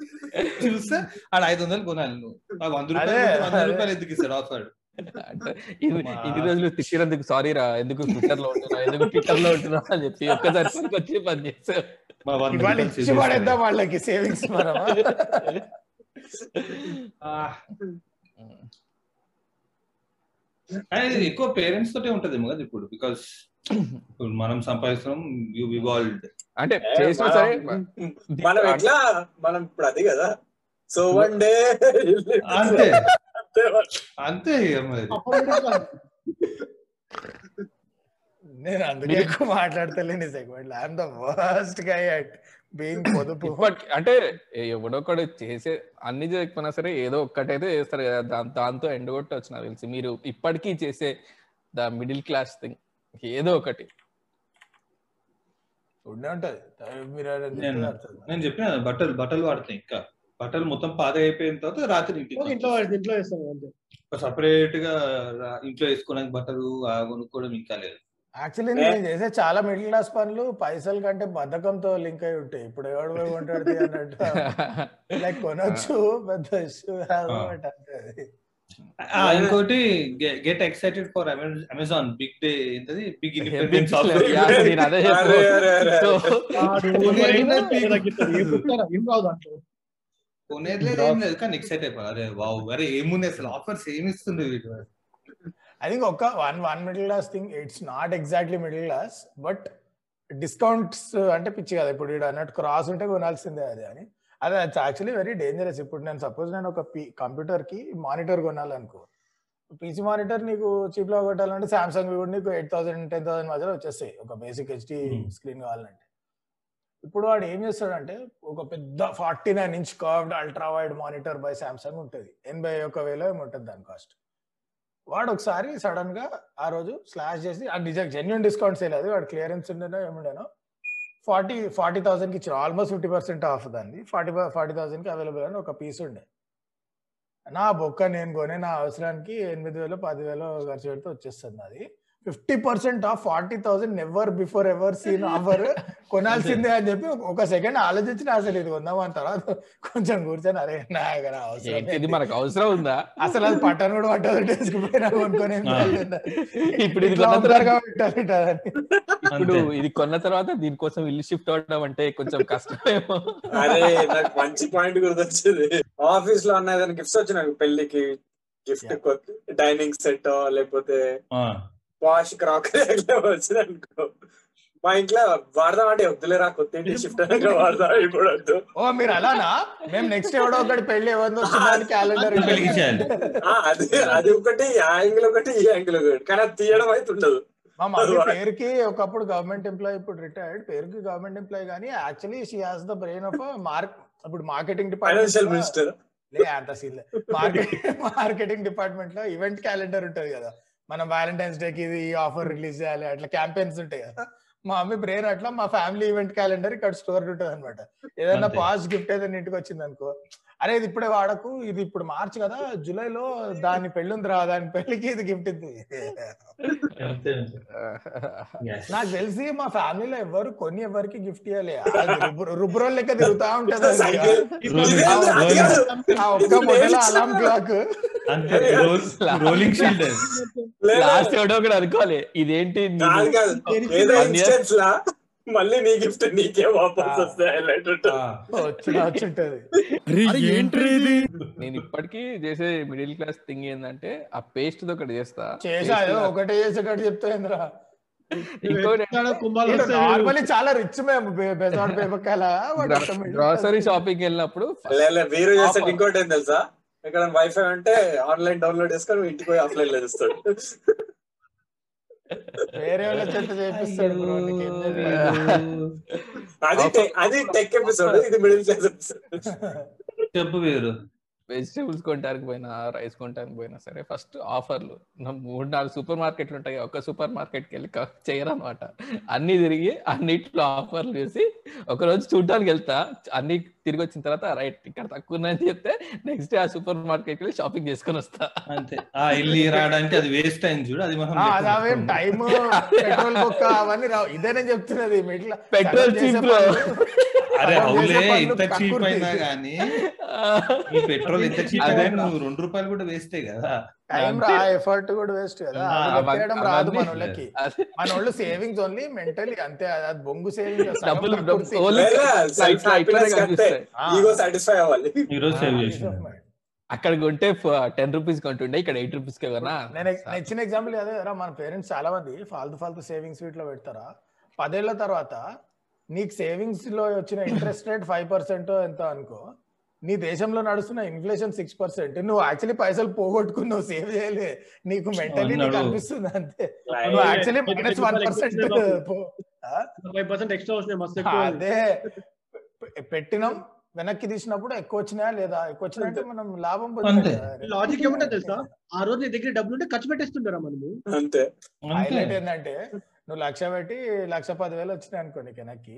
చూస్తే ఆడ ఐదు వందలు కొనాలి నువ్వు. ఆ వంద రూపాయలు అదే, వంద అదే. రూపాయలు ఎందుకు ఇస్తాడు ఆఫర్? ఇన్ని రోజులు తిట్టినందుకు సారీ రా ఎందుకు ట్విట్టర్లో ఉంటున్నా ఎందుకు ట్విట్టర్లో ఉంటున్నా అని చెప్పి ఒక్కసారి వచ్చి పని పడేద్దాం. వాళ్ళకి సేవింగ్స్ మనం ఎక్కువ పేరెంట్స్ తోటే ఉంటది కదా ఇప్పుడు బికాస్ ఇప్పుడు మనం సంపాదిస్తున్నాం యూ ఇవాల్వ్డ్ అంటే చేసినా సరే మనం ఎట్లా మనం ఇప్పుడు అది కదా. సో వన్ డే అంతే. అంతే మరి. నేను అందుకే ఎక్కువ మాట్లాడతలేని segment I'm the worst guy at being పొదుపు. అంటే ఎవడొక్కడు చేసే అన్ని చేయకపోయినా సరే ఏదో ఒక్కటైతే చేస్తారు కదా. దాని దాంతో ఎండగొట్టవచ్చు నాకు తెలిసి. మీరు ఇప్పటికీ చేసే ద మిడిల్ క్లాస్ థింగ్. ఏదో ఒకటి. ఉండే ఉంటది. మీరు. నేను చెప్పిన బట్టలు బట్టలు వాడతాయి ఇంకా. బట్టలు మొత్తం పాత అయిపోయిన తర్వాత రాత్రి ఇంట్లో ఇంట్లో వేస్తాం అంతే. సపరేట్గా ఇంట్లో వేసుకోవడానికి బట్టలు ఆ కొనుక్కోవడం ఇంకా లేదు. యాక్చువల్లీ నేను చేసే చాలా మిడిల్ క్లాస్ పనులు పైసల కంటే బద్ధకంతో లింక్ అయి ఉంటాయి. ఇప్పుడు ఎవడు పోయి కొంటాడు అన్నట్టు. లైక్ కొనొచ్చు పెద్ద ఇష్యూ. ఆ, ఇంకోటి get excited for Amazon big day ఏంటది? బిగ్ ఇండిపెండెన్స్ ఆఫ్ ఏం కొనేది లేదు. కానీ ఎక్సైట్ అయిపోయి అరే వావ్ అరే ఏముంది అసలు? ఆఫర్స్ ఏమి ఇస్తుంది వీడు ఐ థింక్ ఒక one one middle class thing it's not exactly middle class but discounts అంటే పిచ్చి కదా. ఇప్పుడు వీడు అన్నట్టు క్రాస్ ఉంటే కొనాల్సిందే అది అని. అదే యాక్చువల్లీ వెరీ డేంజరస్ ఇప్పుడు నేను సపోజ్ నేను ఒక కంప్యూటర్కి మానిటర్ కొనాలనుకో. పీసీ మానిటర్ నీకు చీప్లో కొట్టాలంటే సామ్సంగ్ కూడా నీకు ఎయిట్ థౌసండ్ టెన్ థౌసండ్ మధ్యలో వచ్చేస్తాయి. ఒక బేసిక్ హెచ్డి. స్క్రీన్ కావాలంటే. ఇప్పుడు వాడు ఏం చేస్తాడంటే ఒక పెద్ద forty nine inch curved ultra wide monitor by Samsung ఉంటుంది. ఎనభై ఒక వేలో ఏమి ఉంటుంది దాని కాస్ట్. వాడు ఒకసారి సడన్గా ఆ రోజు స్లాష్ చేసి ఆ నిజంగా జెన్యున్ డిస్కౌంట్స్ లేదు. వాడు క్లియరెన్స్ ఉండేనో ఏముండేనో ఫార్టీ ఫార్టీ థౌసండ్కి ఇచ్చారు ఆల్మోస్ట్ ఫిఫ్టీ పర్సెంట్ ఆఫ్ దాన్ని ఫార్టీ ఫార్టీ థౌసండ్కి అవైలబుల్ అని ఒక పీస్ ఉండే. నా బొక్క నేను కొనే నా అవసరానికి ఎనిమిది వేలు పదివేలు ఖర్చు పెడితే వచ్చేస్తుంది అది. Fifty percent off forty thousand never before ever seen offer కొనాల్సిందే అని చెప్పి ఒక సెకండ్ ఆలోచించిన అసలు ఇది కొందాం అని తర్వాత కొంచెం కూర్చొని అరే నా దగ్గర అవసరం ఇది? మనకు అవసరం ఉందా? అసలు అది పట్టాను కూడా పట్టదు వేసుకుపోయినా కొనుక్కొని ఆ. ఇప్పుడు ఇది. ఇప్పుడు ఇది కొన్న తర్వాత దీనికోసం ఇల్లు షిఫ్ట్ అవడం అంటే కొంచెం కష్టమేమో. అరే నాకు మంచి పాయింట్ గుర్తొచ్చింది. ఆఫీస్లో అన్న ఏదైనా గిఫ్ట్స్ వచ్చినాయి పెళ్ళికి గిఫ్ట్ డైనింగ్ సెట్ లేకపోతే వాష్ క్రాకరీ అట్లా వచ్చింది అనుకో. మా ఇంట్లో వాడదాం అంటే వద్దులేరా కొత్త షిఫ్ట్ వాడదాం ఇప్పుడు వద్దు. ఓ మీరు అలానా? మేము నెక్స్ట్ ఎవడో ఒకటి పెళ్ళి ఎవరిని వచ్చిందని క్యాలెండర్ అది అది ఒకటి ఆ యాంగిల్ ఒకటి ఈ యాంగిల్ ఒకటి. కానీ అది తీయడం అయితే ఉండదు. మా పేరుకి ఒకప్పుడు గవర్నమెంట్ ఎంప్లాయీ ఇప్పుడు రిటైర్డ్ పేరుకి గవర్నమెంట్ ఎంప్లాయీ కానీ actually she has the brain of mark ఇప్పుడు మార్కెటింగ్ డిపార్ట్మెంట్ మినిస్టర్ లే అంత సీన్ మార్కెటింగ్ మార్కెటింగ్ డిపార్ట్మెంట్లో ఈవెంట్ క్యాలెండర్ ఉంటది కదా. మనం వ్యాలంటైన్స్ డే కి ఇది ఆఫర్ రిలీజ్ చేయాలి. అట్లా క్యాంపెయిన్స్ ఉంటాయి కదా. మా మమ్మీ బ్రెయిన్ అట్లా మా ఫ్యామిలీ ఈవెంట్ క్యాలెండర్ ఇక్కడ స్టోర్ ఉంటుంది అనమాట ఏదైనా. పాస్ గిఫ్ట్ ఏదైనా ఇంటికి వచ్చింది అనుకో. అరే ఇది ఇప్పుడే వాడకు ఇది ఇప్పుడు మార్చ్ కదా జూలైలో దాని పెళ్ళి ఉందిరా దాని పెళ్ళికి ఇది గిఫ్ట్ ఇది. నాకు తెలిసి మా ఫ్యామిలీలో ఎవరు కొన్ని ఎవరికి గిఫ్ట్ ఇవ్వాలి రుబ్రో లెక్క తిరుగుతా ఉంటది ఆ ఒక్క మొదల అలాం క్లాక్ రోలింగ్ షీల్డ్. లాస్ట్ ఎవడో ఒకటి అనుకోవాలి. ఇదేంటి ఇన్స్టెన్స్ లా? మళ్ళీ నీ గిఫ్ట్ నీకే వాపస్ వస్తే హైలైట్ ఉంటుంది నేను ఇప్పటికీ చేసే మిడిల్ క్లాస్ థింగ్ ఏంటంటే ఆ పేస్ట్ ఒకటి చేస్తా. చేసా ఒకటే చేసేటట్టు చెప్తాయింద్రా ఇంకోటి కుంభాలు వస్తాయి? నార్మల్లీ చాలా రిచ్ మేము బెజాడ్ పేపకాల గ్రాసరీ షాపింగ్ వెళ్ళినప్పుడు లే, లే, మీరు చేస్తే ఇంకోటి ఏం తెలుసా? ఇక్కడ వైఫై అంటే ఆన్లైన్ డౌన్లోడ్ చేసుకొని ఇంటికి పోయి ఆఫ్లైన్లో చేస్తాడు. వేరే వాళ్ళ చేపిస్తాడు. అది టెక్ ఎపిసోడ్ ఇది మిడిల్ చెప్పు వేరు. వెజిటేబుల్స్ కొనడానికి పోయినా రైస్ కొనడానికి పోయినా సరే ఫస్ట్ ఆఫర్లు. మూడు నాలుగు సూపర్ మార్కెట్లు ఉంటాయి. ఒక సూపర్ మార్కెట్కి వెళ్ళి చేయరు అనమాట అన్ని తిరిగి అన్నిట్లో ఆఫర్లు చూసి ఒక రోజు చూడడానికి వెళ్తా. అన్ని తిరిగి వచ్చిన తర్వాత రైట్ ఇక్కడ తక్కువ ఉన్నాయని చెప్తే నెక్స్ట్ డే ఆ సూపర్ మార్కెట్కి వెళ్ళి షాపింగ్ చేసుకొని వస్తా అంతే ఆ ఇల్లు రావడానికి అది వేస్ట్ అయింది చూడు అది మనం అది. టైమ్ పెట్రోల్ బొక్క అవన్నీ రావు ఇదేనే చెప్తున్నది మిట్లా cheap, bro. అరే అవులే ఇంత చీప్. అయినా గానీ ఈ పెట్రోల్ ఎంత చీప్ అదే అయినా నువ్వు రెండు రూపాయలు కూడా వేస్తే కదా టైం రా ఎఫర్ట్ కూడా వేస్ట్ కదా. రాదు మన వాళ్ళకి మన వాళ్ళు సేవింగ్స్ ఓన్లీ మెంటలీ అంతే. అది బొంగు సేవింగ్ డబ్బులు చేసిన అక్కడ కొంటే టెన్ రూపీస్ కొంటుండే ఇక్కడ ఎయిట్ రూపీస్కి కొనా నేను ఇచ్చిన ఎగ్జాంపుల్ అదే రా మన పేరెంట్స్ చాలా మంది ఫాల్తు ఫాల్తు సేవింగ్స్ వీటిలో పెడతారా? పదేళ్ళ తర్వాత నీకు సేవింగ్స్లో వచ్చిన ఇంట్రెస్ట్ రేట్ ఫైవ్ పర్సెంట్ ఎంత అనుకో. నీ దేశంలో నడుస్తున్న ఇన్ఫ్లేషన్ సిక్స్ పర్సెంట్ నువ్వు యాక్చువల్లీ పైసలు పోగొట్టుకుని నువ్వు సేవ్ చేయలే. నీకు మెంటలీ నీకు. అనిపిస్తుంది అంతే. నువ్వు యాక్చువల్లీ మైనస్ వన్ పర్సెంట్ అదే. పెట్టినాం. వెనక్కి తీసినప్పుడు ఎక్కువ వచ్చినాయా లేదా? ఎక్కువ వచ్చినాయంటే మనం లాభం. లాజిక్ ఏమంటే తెలుసా? ఆ రోజు నీ దగ్గర డబ్బులు ఉంటే ఖర్చు పెట్టేస్తుంటారా మనము అంతే. అంతే. హైలైట్ ఏంటంటే నువ్వు లక్ష పెట్టి లక్ష పదివేలు వచ్చినాయి అనుకో నీకు వెనక్కి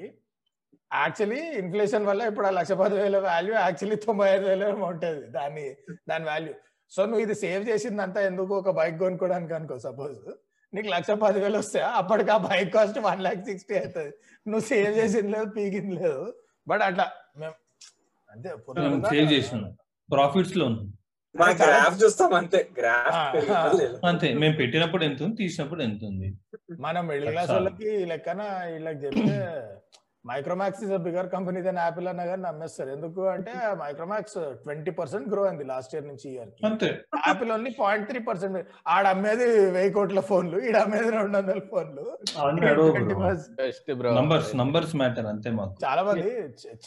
యాక్చువల్లీ ఇన్ఫ్లేషన్ వల్ల ఇప్పుడు ఆ లక్ష పదివేల వాల్యూ యాక్చువల్లీ తొంభై ఐదు వేలు ఉంటుంది. దాని దాని వాల్యూ సో నువ్వు ఇది సేవ్ చేసిందంతా ఎందుకు ఒక బైక్ కొనుక్కోవడానికి అనుకో సపోజ్ నీకు లక్ష పదివేలు వస్తే అప్పటికి ఆ bike cost one lakh sixty అవుతుంది. నువ్వు సేవ్ చేసింది లేదు పీకింది లేదు. బట్ అట్లా మేము అంతే సేవ్ చేసినాం ప్రాఫిట్స్లో గ్రాఫ్ చూస్తాం అంతే. గ్రాఫ్ అంతే మేము పెట్టినప్పుడు ఎంత ఉంది తీసినప్పుడు ఎంత ఉంది? మనం మిడిల్ క్లాస్. వాళ్ళకి లెక్కన వీళ్ళకి చెప్తే Micromax is bigger company then Apple అన్న కానీ నమ్మేస్తారు. ఎందుకు అంటే మైక్రోమాక్స్ ట్వంటీ పర్సెంట్ గ్రో అయింది లాస్ట్ ఇయర్ నుంచి ఇయర్కి. అంతే. Apple only point three percent ఆడ అమ్మేది వెయ్యి కోట్ల ఫోన్లు ఈడ అమ్మేది రెండు వందల ఫోన్లు. అవన్నీ అడవు 20%. Best bro. Numbers numbers matter అంతే మాకు. చాలా మంది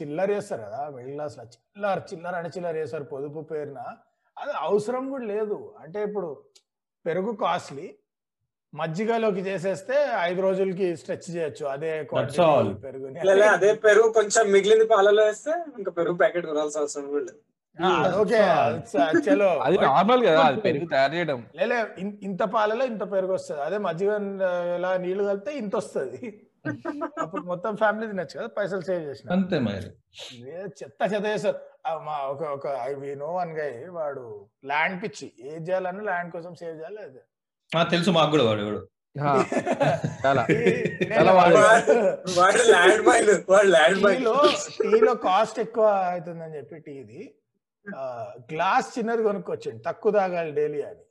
చిల్లర చేస్తారు కదా మిడిల్ క్లాస్లో చిల్లర చిల్లర అని చిల్లర చేస్తారు పొదుపు పేరున. అది అవసరం కూడా లేదు. అంటే ఇప్పుడు పెరుగు కాస్ట్లీ మజ్జిగలోకి చేసేస్తే ఐదు రోజులకి స్ట్రెచ్ చేయొచ్చు. అదే లే, అదే పెరుగు కొంచెం మిగిలింది పాలలో వేస్తే ఇంకా పెరుగు ప్యాకెట్ కొనాల్సిన అవసరం లేదు. ఓకే చలో. అది నార్మల్ కదా అది పెరుగు తయారు చేయడం. లేలే ఇంత పాలలో ఇంత పెరుగు వస్తుంది. అదే మజ్జిగ ఇలా నీళ్ళు కలిపితే ఇంత వస్తుంది. అప్పుడు మొత్తం ఫ్యామిలీ తినచ్చు కదా పైసలు సేవ్ చేసిన. అంతే మరి. చెత్త చెత్త చేస్తారు. ఆ మా ఒక ఒక ఐ నో వన్ గై వాడు ల్యాండ్ పిచ్చి. ఏం చేయాలని ల్యాండ్ కోసం సేవ్ చేయాలి అదే. తెలుసు మాకు కూడా వాడు ఎవడు టీలో కాస్ట్ ఎక్కువ అవుతుందని చెప్పి టీది గ్లాస్ చిన్నది కొనుక్కొచ్చండి తక్కువ తాగాలి డైలీ అని.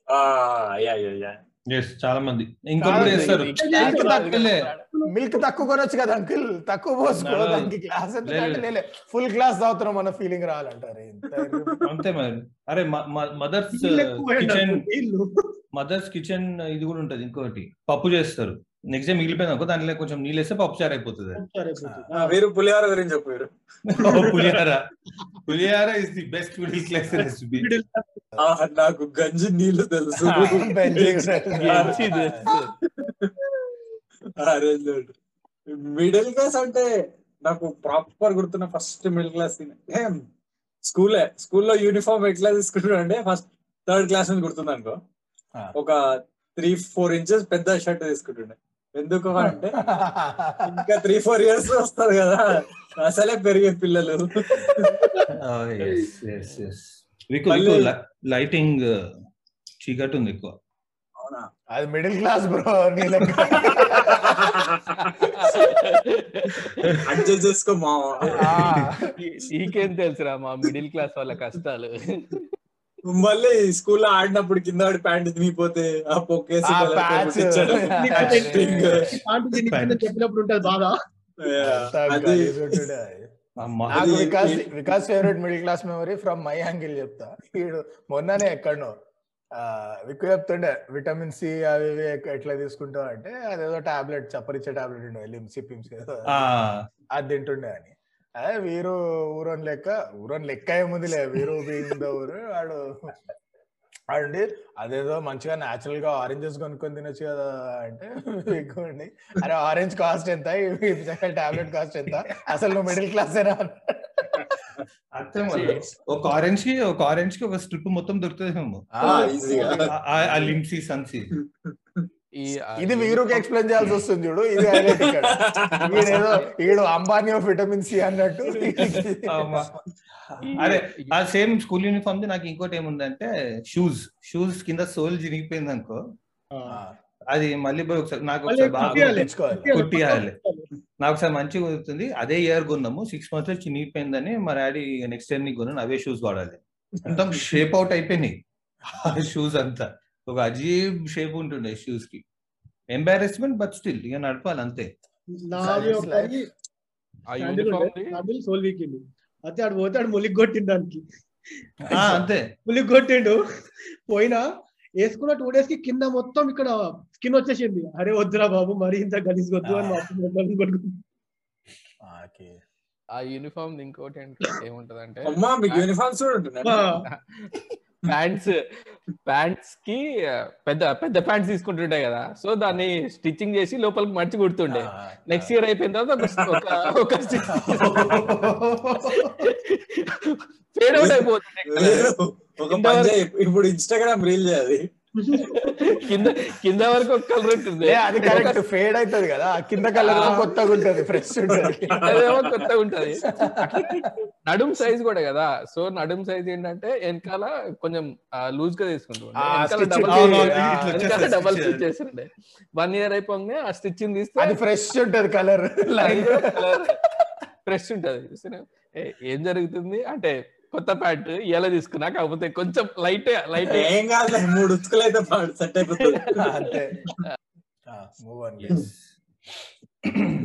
చాలా మంది. మిల్క్ తక్కువ కొనొచ్చు కదా అంకిల్? తక్కువ పోసుకో. దానికి గ్లాస్ లేలే. ఫుల్ గ్లాస్ తాగుతున్నాం మన ఫీలింగ్ రావాలంటారు. అంతే మరి. అరే మదర్స్ కిచెన్. మదర్స్ కిచెన్ ఇది కూడా ఉంటది ఇంకోటి పప్పు చేస్తారు. నెక్స్ట్ డే మిగిలిపోయింది అనుకో దాంట్లో కొంచెం నీళ్ళు వేస్తే పప్పుచారు అయిపోతుంది అది. సరే పోతుంది. ఆ, వీరు పులిహార గురించి చెప్పారు. ఓ, పులిహార. Pulihora is the best middle class recipe నాకు గంజి నీళ్ళు తెలుసు. మిడిల్ క్లాస్ అంటే నాకు ప్రాపర్ గుర్తున్న ఫస్ట్ మిడిల్ క్లాస్ స్కూలే. స్కూల్లో యూనిఫామ్ ఎట్లా తీసుకుంటున్నా అంటే ఫస్ట్ థర్డ్ క్లాస్ నుంచి గుర్తుంది అనుకో. ఒక త్రీ ఫోర్ ఇంచెస్ పెద్ద షర్ట్ తీసుకుంటుండే. ఎందుకు అంటే ఇంకా త్రీ ఫోర్ ఇయర్స్ వస్తారు కదా. అసలే పెరిగే పిల్లలు. లైటింగ్ చీకటి ఉంది ఎక్కువ. అవునా? అది మిడిల్ క్లాస్ బ్రో అడ్జస్ట్ చేసుకో మా నీకేం తెలుసురా మా మిడిల్ క్లాస్ వాళ్ళ కష్టాలు? మళ్ళీ స్కూల్లో ఆడినప్పుడు కింద ఆడి ప్యాంట్ తినిగిపోతే ఆ పొక్కేసి చెప్పినప్పుడు ఉంటది బాధ. నాకు Vikas Vikas favourite middle class memory from my angle చెప్తా. వీడు మొన్ననే ఎక్కడనో ఆ, విక్కు చెప్తుండే విటమిన్ సి అవి ఇవి ఎట్లా తీసుకుంటావు అంటే అదేదో టాబ్లెట్ చప్పరిచ్చే టాబ్లెట్ ఉండే లిమ్సీ పిమ్స్ అది తింటుండే అని. అదే వీరు ఊరోని లెక్క ఊరోని లెక్క ఏముందిలే వీరు ఊరు వాడు వాడండి అదేదో మంచిగా న్యాచురల్గా ఆరెంజెస్ కొనుక్కొని తినొచ్చు కదా అంటే ఎక్కువండి అరే ఆరెంజ్ కాస్ట్ ఎంత? టాబ్లెట్ కాస్ట్ ఎంత? అసలు నువ్వు మిడిల్ క్లాస్ ఏనా. ఒక ఆరెంజ్కి ఒక ఆరెంజ్కి ఒక స్ట్రిప్ మొత్తం దొరుకుతుందేమో. ఆ, లిమ్సీ సన్సీ. ఇది వీరుకి ఎక్స్ప్లెయిన్ చేయాల్సి వస్తుంది చూడు. ఇది వీడేదో వీడు అంబానీ ఆఫ్ విటమిన్ సి అన్నట్టు. ఈ- ఆ సేమ్ స్కూల్ యూనిఫామ్ నాకు ఇంకోటి ఏముందంటే షూస్ షూస్ కింద సోల్ చిరిగిపోయింది అనుకో. అది మళ్ళీ పోయి ఒకసారి నాకు ఒకసారి బాగా కుట్టియాలి. నాకు ఒకసారి మంచిగా కుదురుతుంది. అదే ఇయర్ కొన్నాము. సిక్స్ మంత్స్లో చినిగిపోయిందని మా డాడీ నెక్స్ట్ ఇయర్ని కొన్నాను. అవే షూస్ వాడాలి. మొత్తం షేప్ అవుట్ అయిపోయినాయి. ఆ షూస్ అంతా. ఒక అజీబ్ షేప్ ఉంటుండే షూస్కి. ఎంబారెస్మెంట్ బట్ స్టిల్ ఇక నడపాలి అంతే. యూనిఫామ్ సోల్ వీకింది అయితే ఆడు పోతే ఆడు ములిగి కొట్టింది దానికి. ఆ, అంతే. ములిగి కొట్టిండు. పోయినా వేసుకున్న టూ డేస్కి కింద మొత్తం ఇక్కడ స్కిన్ వచ్చేసింది. అరే వద్దురా బాబు మరి ఇంత గలీజ్ వద్దు అని. ఆ యూనిఫామ్ ఇంకోటి ఏంటి- ఏముంటదంటే అమ్మా మీకు ప్యాంట్స్ ప్యాంట్స్కి పెద్ద పెద్ద ప్యాంట్స్ తీసుకుంటుండే కదా. సో దాన్ని స్టిచ్చింగ్ చేసి లోపలికి మర్చి కుడుతుండే. నెక్స్ట్ ఇయర్ అయిపోయిన తర్వాత ఒక ఫేడ్ అవుట్ చేయి, ఇప్పుడు ఇన్స్టాగ్రామ్ రీల్ చేయాలి. కింద కింద వరకు ఒక కలర్ ఉంటుంది. అది కరెక్ట్ ఫేడ్ అవుతుంది కదా. కింద కలర్ కొత్తగా ఉంటది ఫ్రెష్ ఉంటది. కొత్తగా ఉంటది. నడుం సైజ్ కూడా కదా. సో నడుం సైజ్ ఏంటంటే వెనకాల కొంచెం లూజ్గా తీసుకుంటుండే డబల్. స్టిచ్ చేస్తుండే. వన్ ఇయర్ అయిపోగానే ఆ స్టిచ్చింగ్ తీస్తే అది ఫ్రెష్ ఉంటది కలర్ ఫ్రెష్ ఉంటది. ఏం జరుగుతుంది? అంటే కొత్త ప్యాంట్ ఇలా తీసుకున్నా కాకపోతే కొంచెం లైట్ లైట్ ఏం. కాదు మూడు ఉతుకులు అయితే సెట్ అయిపోతుంది.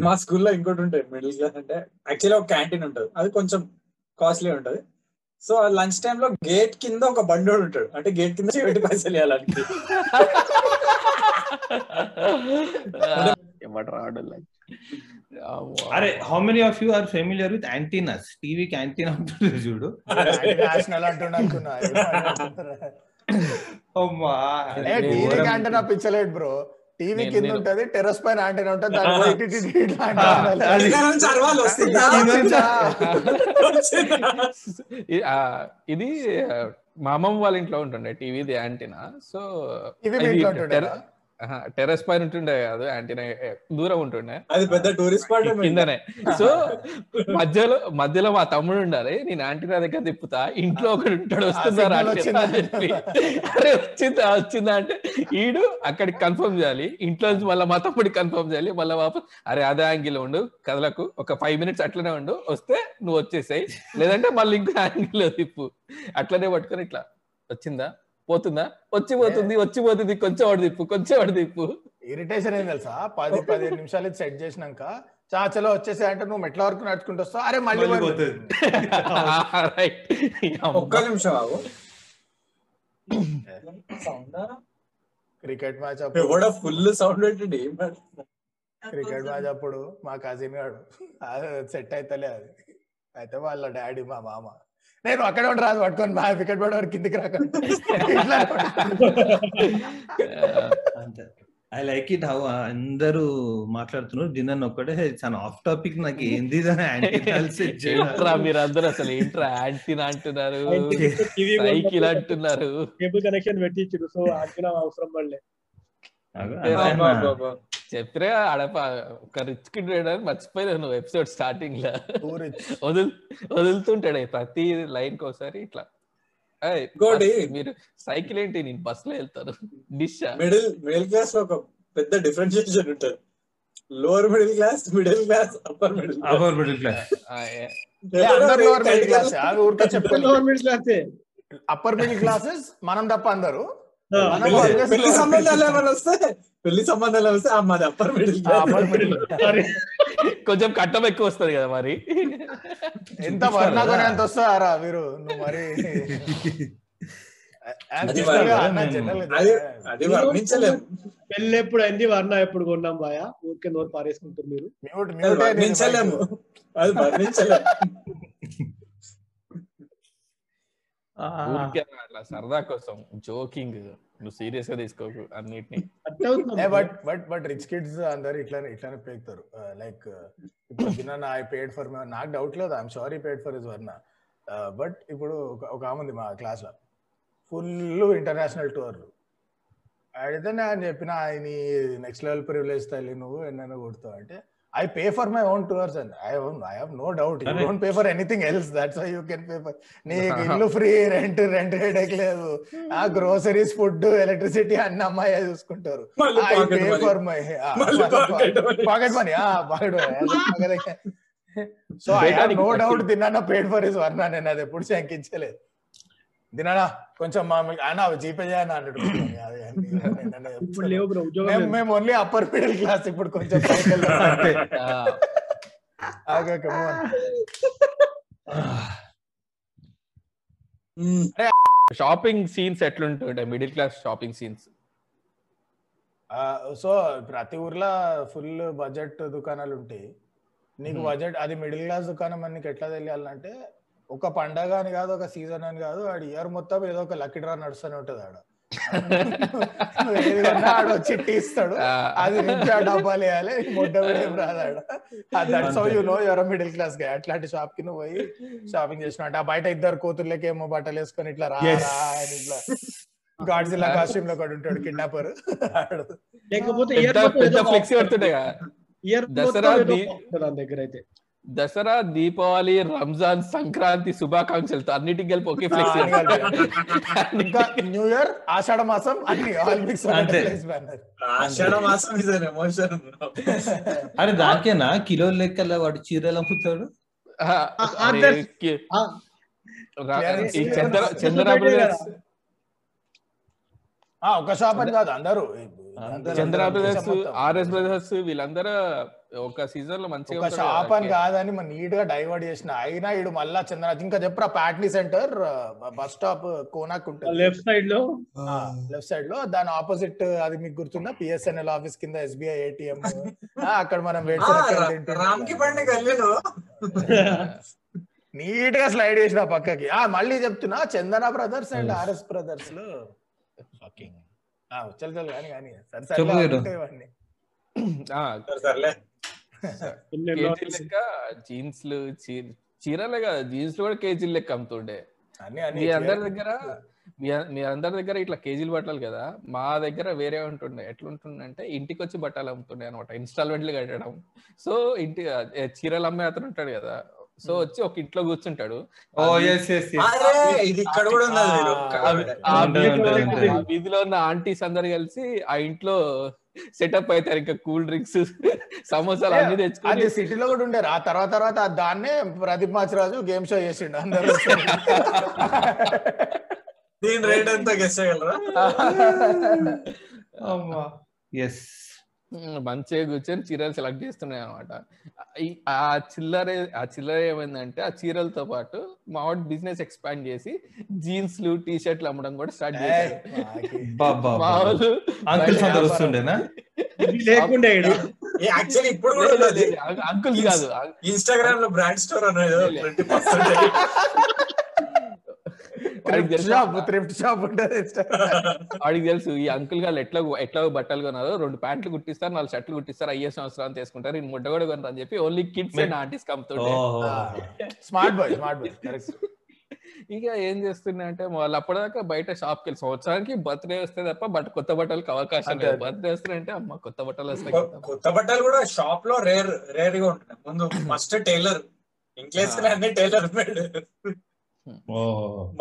మా స్కూల్లో ఇంకోటి ఉంటాయి మిడిల్ క్లాస్ అంటే యాక్చువల్లీ ఒక క్యాంటీన్ ఉంటుంది. అది కొంచెం కాస్ట్లీ ఉంటది. సో లంచ్ టైమ్లో గేట్ కింద ఒక బండోడు ఉంటాడు. అంటే గేట్ కింద పెట్టి పైసలు ఇవ్వాలని ఏమంటారు ఆడోళ్ళకి. అరే how many of you are familiar with antennas టీవీకి యాంటీనా ఉంటుంది చూడు? టీవీ యాంటనా పిచ్చలేట్ బ్రో టీవీ కింద ఉంటది టెర్రస్ పైన యాంటనా ఉంటది ఇది మా అమ్మమ్మ వాళ్ళ ఇంట్లో ఉంటుండే టీవీది యాంటీనా సో ఉంటుండేనా? టెర్రస్ పైన ఉంటుండే కాదు యాంటీనా దూరం ఉంటుండే. అది పెద్ద టూరిస్ట్ స్పాట్ కిందనే. సో మధ్యలో మధ్యలో మా తమ్ముడు ఉండాలి నేను యాంటీనా దగ్గర తిప్పుతా ఇంట్లో ఒకడు ఉంటాడు వస్తుందా చెప్పి. అరే వచ్చిందా వచ్చిందా అంటే ఈడు అక్కడికి కన్ఫర్మ్ చేయాలి ఇంట్లో నుంచి మళ్ళీ మా తమ్ముడికి కన్ఫర్మ్ చేయాలి మళ్ళీ వాపస్ అరే అదే యాంగిల్ ఉండు కదలకు ఒక ఫైవ్ మినిట్స్ అట్లనే ఉండు వస్తే నువ్వు వచ్చేసాయి లేదంటే మళ్ళీ ఇంకో యాంగిల్ తిప్పు. అట్లనే పట్టుకొని ఇట్లా. వచ్చిందా? పోతుందా? వచ్చి పోతుంది వచ్చి పోతుంది కొంచెం వాడు తిప్పు కొంచెం వాడు తిప్పు. ఇరిటేషన్ ఏం తెలుసా? పది పదిహేను నిమిషాలు సెట్ చేసినాక చాచలో వచ్చేసా అంటే నువ్వు మెట్ల వరకు నడుచుకుంటూ వస్తావు. అరే మళ్ళీ ఒక్క నిమిషం ఆగు. సౌండ్? క్రికెట్ మ్యాచ్ అప్పుడు. ఫుల్ సౌండ్ పెట్టండి? క్రికెట్ మ్యాచ్ అప్పుడు మా కజిన్ గాడు సెట్ అయితలే అది. అయితే వాళ్ళ డాడీ మా మామ. నేను అక్కడే ఉండి రాదు పట్టుకొని మా వికెట్ పడేవాడు కిందికి రాకండి అంతే. ఐ లైక్ ఇట్ హౌ అందరూ మాట్లాడుతున్నారు. డిన్నర్ ఒక్కటే చాలా ఆఫ్ టాపిక్ నాకు ఏంది మీరు అందరూ అసలు ఏంట్రా యాంటీనా అంటున్నారు? సైకిల్ అంటున్నారు. కేబుల్ కనెక్షన్ పెట్టించారు సో అంచనా అవసరం పడలే. చెప్తే ఆడప ఒక రిచ్ కిడ్ మర్చిపోయినా నువ్వు ఎపిసోడ్ స్టార్టింగ్లో. వదులు వదులుతుంటాడే ప్రతి లైన్కి ఒకసారి ఇట్లా. మీరు సైకిల్ ఏంటి? నేను బస్లో వెళ్తాను. డిష్ మిడిల్ మిడిల్ క్లాస్లో ఒక పెద్ద డిఫరెన్షియేషన్ ఉంటుంది. Lower middle class middle class upper middle our middle class lower middle class అది ఊరికే చెప్పాలి గవర్నమెంట్ క్లాసే అప్పర్ మిడిల్ క్లాసెస్ మనం తప్ప అందరు. పెళ్ళి- సంబంధాలు ఏమైనా వస్తే పెళ్ళి సంబంధాలు వస్తే ఆ మాది అప్పర్ మిడిల్. కొంచెం కట్టం ఎక్కువ వస్తది కదా మరి. ఎంత వర్ణకొని ఎంత వస్తారా మీరు? నువ్వు మరి. పెళ్ళి ఎప్పుడు అయింది వర్ణ ఎప్పుడు కొన్నాం బాయా ఊరికే నోరు పారేసుకుంటారు మీరు. వర్ణించలేము. అది వర్ణించలేము. అట్లా సరదా కోసం జోకింగ్ నువ్వు సీరియస్గా తీసుకోకు అన్నిటిని. But but but rich kids అందరు ఇట్లానే ఇట్లానే పేగుతారు. లైక్ ఇప్పుడు తిన్నా ఐ పేడ్ ఫర్ నాకు డౌట్ లేదు. I'm sorry paid for is వర్ణ. బట్ ఇప్పుడు ఒక- ఆమె ఉంది మా క్లాస్లో ఫుల్ ఇంటర్నేషనల్ టూర్. అడిగితే నేను చెప్పిన ఆయన నెక్స్ట్ లెవెల్ ప్రివిలేజ్ తల్లి నువ్వు ఎన్నైనా కొడుతావు. అంటే I pay for my own tours and I I have no doubt you అరే. Don't pay for anything else that's why you can pay for నీకు ఇల్లు ఫ్రీ రెంట్ రెంట్ హెడేక్ లేదు ఆ గ్రోసరీస్ ఫుడ్ ఎలక్ట్రిసిటీ అన్ని అమ్మాయి చూసుకుంటారు. I pay for my మళ్ళీ pocket money. Pocket money pocket money so I have no doubt దిన్నా paid for is వర్ణ. నేను అది ఎప్పుడు శంకించలేదు. దినా కొంచెం మా అన్న జీపే చేయని అన్నాడు. మేము ఓన్లీ అప్పర్ మిడిల్ క్లాస్ ఇప్పుడు కొంచెం. Shopping scenes ఎట్లుంటుండే? Middle class shopping scenes so ప్రతి ఊర్లో ఫుల్ బడ్జెట్ దుకాణాలు ఉంటాయి నీకు Hmm. బడ్జెట్ అది మిడిల్ క్లాస్ దుకాణం అని నీకు ఎట్లా తెలియాలంటే ఒక పండగ అని కాదు ఒక సీజన్ అని కాదు ఆడు ఇయర్ మొత్తం ఏదో ఒక లక్కీ డ్రా నడుస్తూనే ఉంటది ఆడ. ఆడు వచ్చి చిట్టి ఇస్తాడు అది నుంచి ఆ డబ్బాలు వేయాలి ముడ్డ కూడా ఏం రాదు ఆడ. That's how you know your middle క్లాస్గా అట్లాంటి షాప్కి నువ్వు పోయి షాపింగ్ చేసిన అంటే ఆ బయట ఇద్దరు కూతుర్లకి ఏమో బట్టలు వేసుకొని ఇట్లా రా Yes. రా అని ఇట్లా గాడ్జిల్లా కాస్ట్యూమ్లో ఒకటి ఉంటాడు కిడ్నాపర్. లేకపోతే ఇయర్ మొత్తం ఫ్లెక్సీ పడుతుండే దసరా దాని దగ్గర అయితే. దసరా దీపావళి రంజాన్ సంక్రాంతి శుభాకాంక్షలతో అన్నిటికి కలిపి ఒకే ఫ్లెక్సీ ఇంకా న్యూ ఇయర్ ఆషాఢ మాసం అన్ని ఆల్ మిక్స్ ఆషాఢ మాసం ఇస్ ఎమోషన్ అరే దానికేనా? కిలో లెక్కల వాడు చీరలు అమ్ముతాడు? చంద్ర చంద్ర ఒక షాప్ అని కాదు అందరూ. చంద్ర బ్రదర్స్. ఆర్ఎస్ బ్రదర్స్ వీళ్ళందరూ ఒక సీజన్లో మంచిగా ఒక షాప్ అని కదా. కాదని మన నీట్గా డైవర్ట్ చేసిన. అయినా ఇడు మళ్ళా చంద్ర ఇంకా చెప్పరా ప్యాట్నీ సెంటర్ బస్ స్టాప్ కోనాక్ ఉంటుంది. లెఫ్ట్ సైడ్లో? లెఫ్ట్ సైడ్లో. దాని ఆపోజిట్ అది మీకు గుర్తుందా? పిఎస్ఎన్ఎల్ ఆఫీస్ కింద ఎస్బీఐ ఏటీఎం అక్కడ మనం నీట్గా స్లైడ్ చేసిన పక్కకి. ఆ మళ్ళీ చెప్తున్నా చందన బ్రదర్స్ అండ్ ఆర్ఎస్ బ్రదర్స్లో. చల్ చల్ కానీ కానీ. సరే సరే కేజీ లెక్క జీన్స్లు చీరలే కదా జీన్స్ కూడా కేజీలు లెక్క అమ్ముతుండే. మీ అందరి దగ్గర మీ మీ అందరి దగ్గర ఇట్లా కేజీలు బట్టలు కదా? మా దగ్గర వేరే ఉంటుండే. ఎట్లుంటుండే అంటే ఇంటికి వచ్చి బట్టలు అమ్ముతుండే అనమాట. ఇన్స్టాల్మెంట్లు కట్టడం. సో ఇంటి చీరలు అమ్మే అతను ఉంటాడు కదా? సో వచ్చి ఒక ఇంట్లో కూర్చుంటాడు. ఓ ఎస్ ఎస్ అరే ఇది ఇక్కడ కూడా వీధిలో ఉన్న- ఆంటీస్ అందరు కలిసి ఆ ఇంట్లో సెటప్ అవుతారు ఇంకా కూల్ డ్రింక్స్ సమోసాలు అన్ని అది తెచ్చుకొని సిటీలో కూడా ఉండేరు ఆ తర్వాత తర్వాత దాన్నే ప్రదీప్ మాచిరాజు గేమ్ షో చేసిండు అందరూ. దీని రేట్ ఎంత గెస్ట్ చేయగలరా? ఎస్ మంచిగా కూర్చొని చీరలు సెలెక్ట్ చేస్తున్నాయి అనమాట ఆ చిల్లర ఆ చిల్లర ఏమైందంటే ఆ చీరలతో పాటు మా బిజినెస్ ఎక్స్పాండ్ చేసి జీన్స్లు టీ షర్ట్లు అమ్మడం కూడా స్టార్ట్ చేశారు బాబా మా వాళ్ళు అంకుల్స్ బయట అందరు వస్తుండేనా? ఇది లేకుండే ఈడ. యాక్చువల్లీ ఇప్పుడు కూడా లేదు, ఉన్నది. లేదు, అంకు- అంకుల్స్ కాదు ఇన్స్టాగ్రామ్లో బ్రాండ్ స్టోర్ అనేది వాడికి తెలుసు? ఈ అంకుల్ గారు ఎట్లా ఎట్లా బట్టలు కొన్నారు రెండు ప్యాంట్లు కుట్టిస్తారు నాలుగు షర్ట్లు కుట్టిస్తారు అయ్యే సంవత్సరం తీసుకుంటారు ఈ ముడ్డ కూడా కొనరు అని చెప్పి ఓన్లీ కిడ్స్ అండ్ ఆంటీస్ కమ్ముతుంటే ఓహో. Smart boy smart boy correct ఇక ఏం చేస్తున్నా అంటే వాళ్ళు అప్పటిదాకా బయట షాప్కి వెళ్ళి సంవత్సరానికి బర్త్డే వస్తే తప్ప బట్ కొత్త బట్టలకి అవకాశం లేదు. బర్త్డే వస్తుందంటే అమ్మ కొత్త బట్టలు వస్తాయి కొత్త బట్టలు కూడా షాప్లో రేర్ రేర్గా ఉంటున్నాయి. ముందు ఫస్ట్ టైలర్. ఇంగ్లీష్ అన్ని టైలర్ మేడ్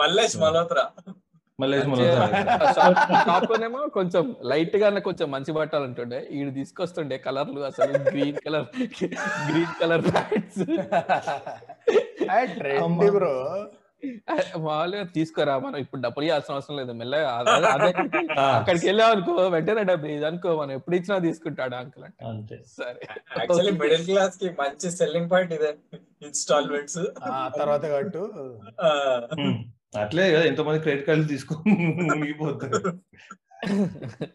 మల్లేష్ మల్హోత్రా. కొంచెం లైట్ గానే కొంచెం మంచి బట్టలు ఉంటుండే. ఈడు తీసుకొస్తుండే కలర్లు అసలు green colour green colour pants trend bro. మామూలుగా తీసుకోరా మనం ఇప్పుడు డబ్బులు ఇవ్వాల్సిన అవసరం లేదు. మెల్లగా అక్కడికి వెళ్ళాం అనుకో వెంటనే డబ్బులు ఇది అనుకో మనం ఎప్పుడు ఇచ్చినా తీసుకుంటాడు అంకుల్ అంటే. అంతే. సరే. యాక్చువల్లీ మిడిల్ క్లాస్కి మంచి సెల్లింగ్ పాయింట్ ఇదే ఇన్స్టాల్మెంట్స్ తర్వాత కట్టు. అట్లే కదా ఎంతో మంది క్రెడిట్ కార్డులు తీసుకొని మునిగిపోతారు.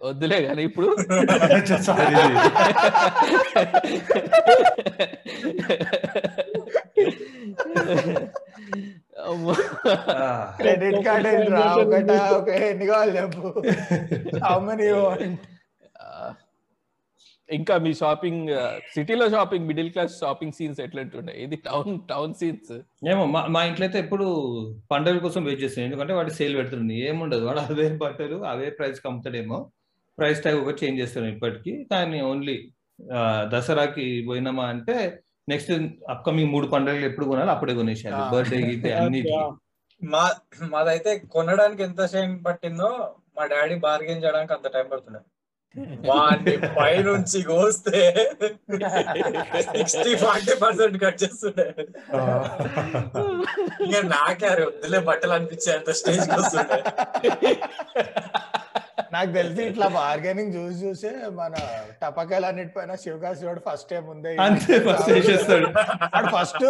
వద్దులే కానీ ఇప్పుడు. క్రెడిట్ కార్డ్ రా ఒకట ఒక ఎన్ని కావాలి చెప్పు. హౌ మెనీ ఆ, ఇంకా మీ షాపింగ్ సిటీలో shopping middle class shopping scenes ఎట్లంటుండే ఇది టౌన్ టౌన్ సీన్స్? ఏమో మా మా ఇంట్లో అయితే ఎప్పుడు పండుగల కోసం వెయిట్ చేస్తాను ఎందుకంటే వాడు సేల్ పెడుతుంది ఏముండదు. వాడు అవే బట్టలు అవే ప్రైస్ అమ్ముతాడేమో. ప్రైస్ ట్యాగ్ ఒకటి చేంజ్ చేస్తాను ఇప్పటికి. కానీ ఓన్లీ దసరాకి పోయినామా అంటే నెక్స్ట్ అప్కమింగ్ మూడు పండుగలు ఎప్పుడు కొనాలి అప్పుడే కొనేసారు. బర్త్డే గిట్టే అన్నిటికీ మా మాదైతే కొనడానికి ఎంత టైం పట్టిందో మా డాడీ బార్గెన్ చేయడానికి అంత టైం పడుతుండే. వాడిని పై నుంచి కోస్తే సిక్స్టీ ఫార్టీ పర్సెంట్ కట్ చేస్తుండే. ఇంకా నాకే అరే వద్దులే బట్టలు అనిపించే అంత స్టేజ్ వస్తుండే. నాకు తెలిసి ఇట్లా బార్గెనింగ్ చూసి చూసే మన టపకాయలు అన్నిటిపైన శివకాశి వాడు ఫస్ట్ టైం ఉంది. అంతే ఫస్ట్ వేసేస్తాడు వాడు ఫస్ట్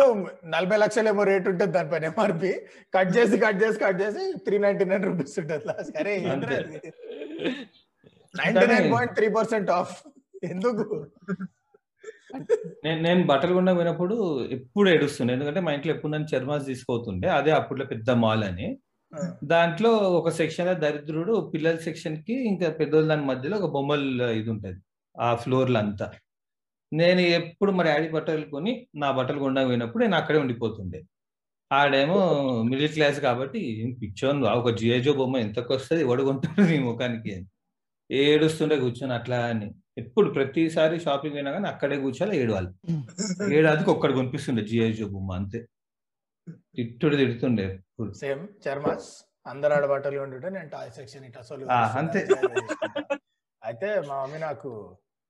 నలభై లక్షలు ఏమో రేట్ ఉంటుంది దానిపైన ఎంఆర్పి కట్ చేసి కట్ చేసి కట్ చేసి త్రీ నైన్టీ నైన్ రూపీస్ ఉంటుంది లాస్ట్ అరే అంతే. Ninety nine point three percent off ఎందుకు? నేను నేను బట్టలు కొన్నా పోయినప్పుడు ఎప్పుడు ఏడుస్తుండే. ఎందుకంటే మా ఇంట్లో ఎప్పుడు నన్ను చర్మాస్ తీసుకోతుండే. అదే అప్పట్లో పెద్ద మాల్ అని. దాంట్లో ఒక సెక్షన్లో దరిద్రుడు పిల్లల సెక్షన్కి ఇంకా పెద్దోళ్ళ దాని మధ్యలో ఒక బొమ్మల ఇది ఉంటది. ఆ ఫ్లోర్లు అంతా. నేను ఎప్పుడు మరి డాడీ బట్టలు కొని నా బట్టలు కొండా పోయినప్పుడు నేను అక్కడే ఉండిపోతుండే. ఆడేమో మిడిల్ క్లాస్ కాబట్టి పిచ్చోన్ ఒక జియోజో బొమ్మ ఎంతకు వస్తుంది ఎవడు కొంటాడు నీ ముఖానికి అని. ఏడుస్తుండే కూర్చొని అట్లా అని. ఎప్పుడు ప్రతిసారి షాపింగ్ అయినా కానీ అక్కడే కూర్చోాలి ఏడవాలి. ఏడాదికి ఒక్కడు కొనిపిస్తుండే జియోజో బొమ్మ అంతే. తిట్టుడు తిడుతుండే. సేమ్ చర్మాస్ అందరు ఆడ బట్టలు ఉంటుంటే నేను టాయ్ సెక్షన్ ఇట్లా ఆ, అంతే. అయితే మా మమ్మీ నాకు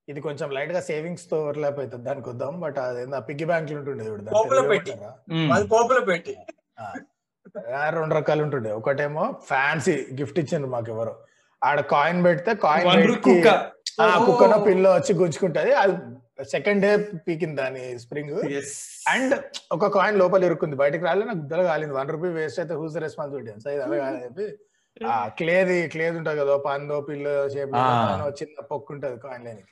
ఇది కొంచెం లైట్గా సేవింగ్స్తో ఓవర్లాప్ అవుతుంది దానికి వద్దాం బట్ అదేందో పిగ్గి బ్యాంక్ ఉంటుండే పోపులో పెట్టి. రెండు రకాలు ఉంటుండే. ఒకటేమో ఫ్యాన్సీ గిఫ్ట్ ఇచ్చిండ్రు మాకు ఎవరు. ఆడ కాయిన్ పెడితే కాయిన్ కుక్కన పిల్ల వచ్చి గుంజుకుంటది. అది సెకండ్ డే పీకింది దాని స్ప్రింగ్ Yes. అండ్ ఒక కాయిన్ లోపల ఇరుక్కుంది. బయటకు రాలే నాకు గుద్దలు కాలింది. వన్ రూపీ వేస్ట్ అయితే హూస్ రెస్పాన్సిబిలిటీ సో ఇది అదే కాదని చెప్పి ఆ క్లేది క్లేది ఉంటది కదా పందో పిల్ల షేప్. చిన్న పొక్కు ఉంటది కాయిన్ లేని.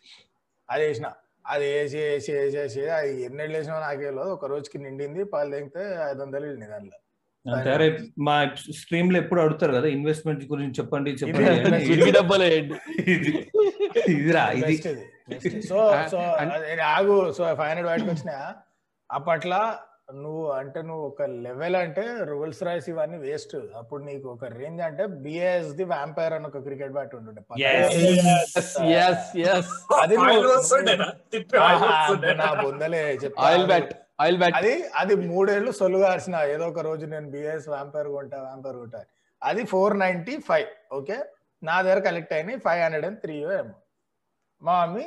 అది వేసిన. అది వేసి వేసి వేసి వేసి అది ఎన్నెళ్ళు వేసినా నాకే తెలియదు. ఒక రోజుకి నిండింది పాలు తెగితే ఐదు వందలు వెళ్ళింది దాంట్లో. అంతే. అరే మా స్ట్రీమ్లో ఎప్పుడు అడుగుతారు కదా ఇన్వెస్ట్మెంట్ గురించి చెప్పండి చెప్పండి అని. ఇదిరా ఇది. సో సో ఆగు. సో ఫైవ్ హండ్రెడ్ బయటకు వచ్చినా అప్పట్లో నువ్వు అంటే నువ్వు ఒక లెవెల్ అంటే రూల్స్ రైస్ ఇవన్నీ వేస్ట్ అప్పుడు నీకు ఒక రేంజ్ అంటే బిఎస్ ది వ్యాంపైర్ అని ఒక క్రికెట్ బ్యాట్ ఉంటుండే. అది నా బొందలే చెప్తా. ఆయిల్ బ్యాట్ ఆయిల్ బ్యాట్ అది అది మూడేళ్ళు సొల్లుగా అరిసిన ఏదో ఒక రోజు నేను బిఎస్ వ్యాంపైర్ కొంటా వ్యాంపైర్ కొంటా. అది ఫోర్ నైన్టీ ఫైవ్ ఓకే నా దగ్గర కలెక్ట్ అయినాయి ఫైవ్ హండ్రెడ్ అండ్ త్రీ ఏమో. మా mummy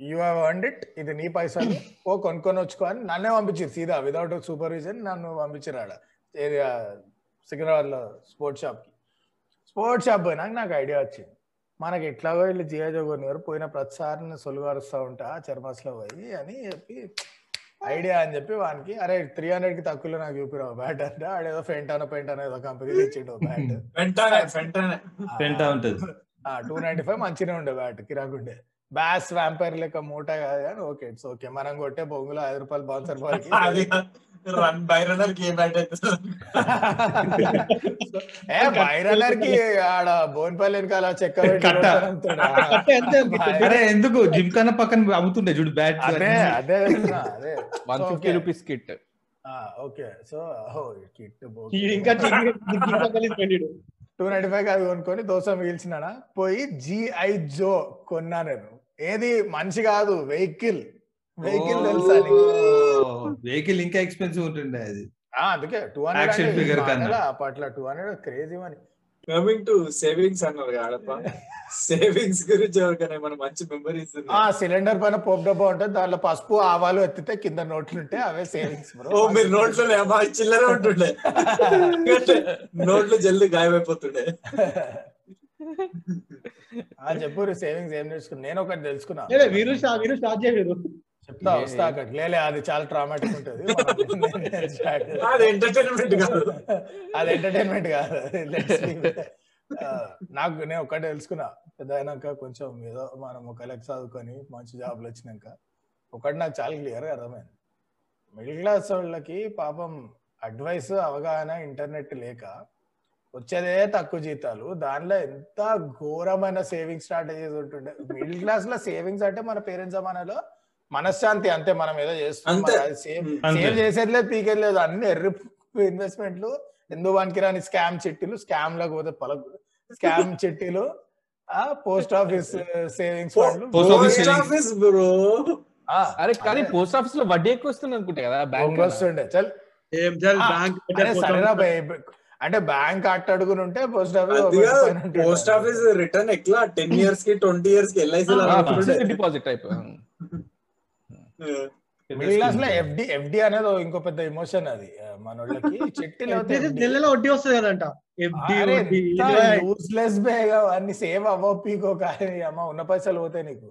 you have earned it ఇది నీ పైసలు. ఓ కొనుక్కొని వచ్చుకో అని నన్నే పంపించారు సీదా వితౌట్ సూపర్విజన్ నన్ను పంపించారు ఆడ ఏది సికింద్రాబాద్లో స్పోర్ట్స్ షాప్కి. స్పోర్ట్స్ షాప్ పోయినాక నాకు ఐడియా వచ్చింది. మనకి ఎట్లాగో వీళ్ళు జియాజో కొనివారు పోయిన ప్రతిసారి సొలుగారుస్తూ ఉంటా చర్మస్లో పోయి అని చెప్పి ఐడియా అని చెప్పి వానికి అరే త్రీ హండ్రెడ్కి తక్కువలో నాకు చూపిరావు బ్యాట్ అంటే. ఆడేదో ఫెంటానో పెంటానో ఏదో కంపెనీ ఇచ్చిండు బ్యాట్. వెంటనే వెంటనే పెంటా ఉంటది. టూ నైన్టీ ఫైవ్ మంచిగా ఉండే బ్యాట్ కిరాకుండే బ్యాస్ వ్యాంపైర్ లెక్క మూట కాదు కానీ ఓకే ఇట్స్ ఓకే మనం కొట్టే బొంగులో ఐదు రూపాయలు బౌన్సర్ బాల్ అది రన్ బై రన్నర్కి ఏ ఏ బైరన్నర్కి ఆడ బోన్పల్లి వెనకాల చెక్క? అరే ఎందుకు? జిమ్ కన్నా పక్కన అమ్ముతుండే చూడు బ్యాట్ అదే అదే అదే. One So, fifty. Rupees kit okay so kit ఇంకా టూ నైన్టీ ఫైవ్ అది కొనుక్కొని దోశ మిగిల్చినానా పోయి జిఐ జో కొన్నా నేను. ఏది? మనిషి కాదు వెహికల్. వెహికల్ తెలుసా వెహికల్ ఇంకా ఎక్స్పెన్సివ్ ఉంటుండే అది. ఆ, అందుకే టూ. హండ్రెడ్ అప్పట్లో two hundred crazy money coming to savings అన్నారు కాడప్ప సేవింగ్స్ గురించి ఎవరికైనా ఏమైనా మంచి మెమరీస్ ఆ సిలిండర్ పైన పోప్ డబ్బా ఉంటుంది దాంట్లో పసుపు ఆవాలు ఎత్తితే కింద నోట్లు ఉంటాయి అవే సేవింగ్స్ ఓ మీరు నోట్లో చిల్లర ఉంటుండే. నోట్లు జల్దీ గాయమైపోతుండే. ఆ చెప్పు సేవింగ్స్ ఏం నేర్చుకున్నా నేను ఒకటి తెలుసుకున్నా. వీరు వీరు స్టార్ట్ చేయలేదు. చెప్తా వస్తా అక్కడికి లేలే అది చాలా ట్రామాటిక్ ఉంటుంది. అది ఎంటర్టైన్మెంట్ కాదు. అది ఎంటర్టైన్మెంట్ కాదు. నాకు నేను ఒక్కటే తెలుసుకున్నా. పెద్ద అయినాక కొంచెం ఏదో మనం ఒక లెక్క చదువుకొని మంచి జాబ్లు వచ్చినాక ఒకటి నాకు చాలా క్లియర్ అర్థమైంది. మిడిల్ క్లాస్ వాళ్ళకి పాపం అడ్వైస్ అవగాహన ఇంటర్నెట్ లేక వచ్చేదే తక్కువ జీతాలు. దానిలో ఎంత ఘోరమైన సేవింగ్ స్ట్రాటజీస్ ఉంటుండే. మిడిల్ క్లాస్లో సేవింగ్స్ అంటే మన పేరెంట్స్ జమానాలో మనశ్శాంతి అంతే మనం ఏదో చేస్తున్నాం. సేవ్ చేసేది లేదు పీకేది లేదు. అన్ని ఎర్రి ఇన్వెస్ట్మెంట్లు ఎందుకు పనికిరాని స్కామ్ చిట్టీలు స్కామ్లకు పోతే పల స్కామ్ చిట్టీలు ఆ పోస్ట్ ఆఫీస్ సేవింగ్స్ ఫండ్లు Post office post savings. Office bro ఆ, అరే కానీ. పోస్ట్ ఆఫీస్లో వడ్డీ ఎక్కువ వస్తుంది అనుకుంటా కదా బ్యాంక్ వస్తుండే. చల్. ఏం చల్ బ్యాంక్ సరేరా అంటే బ్యాంక్ అట్ట అడుగుని ఉంటే post office post office return ఎట్లా? టెన్ ఇయర్స్కి ట్వంటీ ఇయర్స్కి ఎల్ఐసి డిపాజిట్ టైప్ మిడిల్ క్లాస్లో ఎఫ్డి ఎఫ్డి అనేది ఇంకో పెద్ద ఎమోషన్ అది మన వాళ్ళకి FD. నెలలో వడ్డీ వస్తుంది కదంట. యూస్లెస్ బేగా అన్ని సేవ్ అవ్వ పీకో కానీ అమ్మ ఉన్న పైసలు పోతాయి నీకు.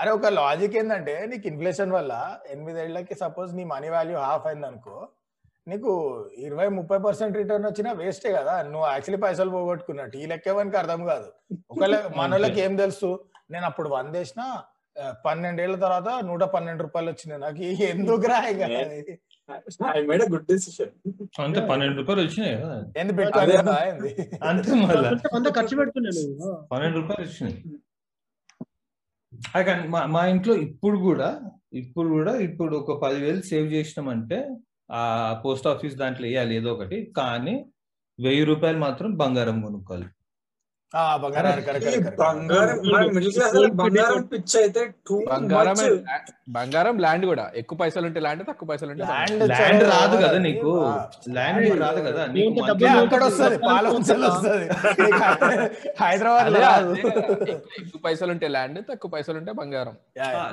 అరే ఒక లాజిక్ ఏంటంటే నీకు ఇన్ఫ్లేషన్ వల్ల ఎనిమిదేళ్ళకి సపోజ్ నీ మనీ వాల్యూ హాఫ్ అయింది అనుకో నీకు ఇరవై ముప్పై పర్సెంట్ రిటర్న్ వచ్చినా వేస్టే కదా. నువ్వు యాక్చువల్లీ పైసలు పోగొట్టుకున్నట్టు. ఈ లెక్కేవానికి అర్థం కాదు. ఒకవేళ మన వాళ్ళకి ఏం తెలుసు? నేను అప్పుడు వంద వేసిన ఆ, పన్నెండేళ్ళ తర్వాత నూట పన్నెండు రూపాయలు వచ్చినాయి నాకు. ఎందుకు రా ఇక అది? I made a good decision అంతే పన్నెండు రూపాయలు వచ్చినాయి కదా. ఎందుకు పెట్టుకోలేదా ఏంది? అంతే మళ్ళా. ఖర్చు పెడుతున్నాను పన్నెండు రూపాయలు వచ్చినాయి. మా మా ఇంట్లో ఇప్పుడు కూడా ఇప్పుడు కూడా ఇప్పుడు ఒక పదివేలు సేవ్ చేసినామంటే ఆ పోస్ట్ ఆఫీస్ దాంట్లో వేయాలి ఏదో ఒకటి. కానీ వెయ్యి రూపాయలు మాత్రం బంగారం కొనుక్కోవాలి. బంగారం ల్యాండ్ కూడా. ఎక్కువ పైసలు ఉంటే ల్యాండ్ తక్కువ పైసలు ఉంటే. ల్యాండ్ రాదు కదా నీకు? ల్యాండ్ రాదు కదా హైదరాబాద్. ఎక్కువ- పైసలు ఉంటే ల్యాండ్ తక్కువ పైసలు ఉంటే బంగారం.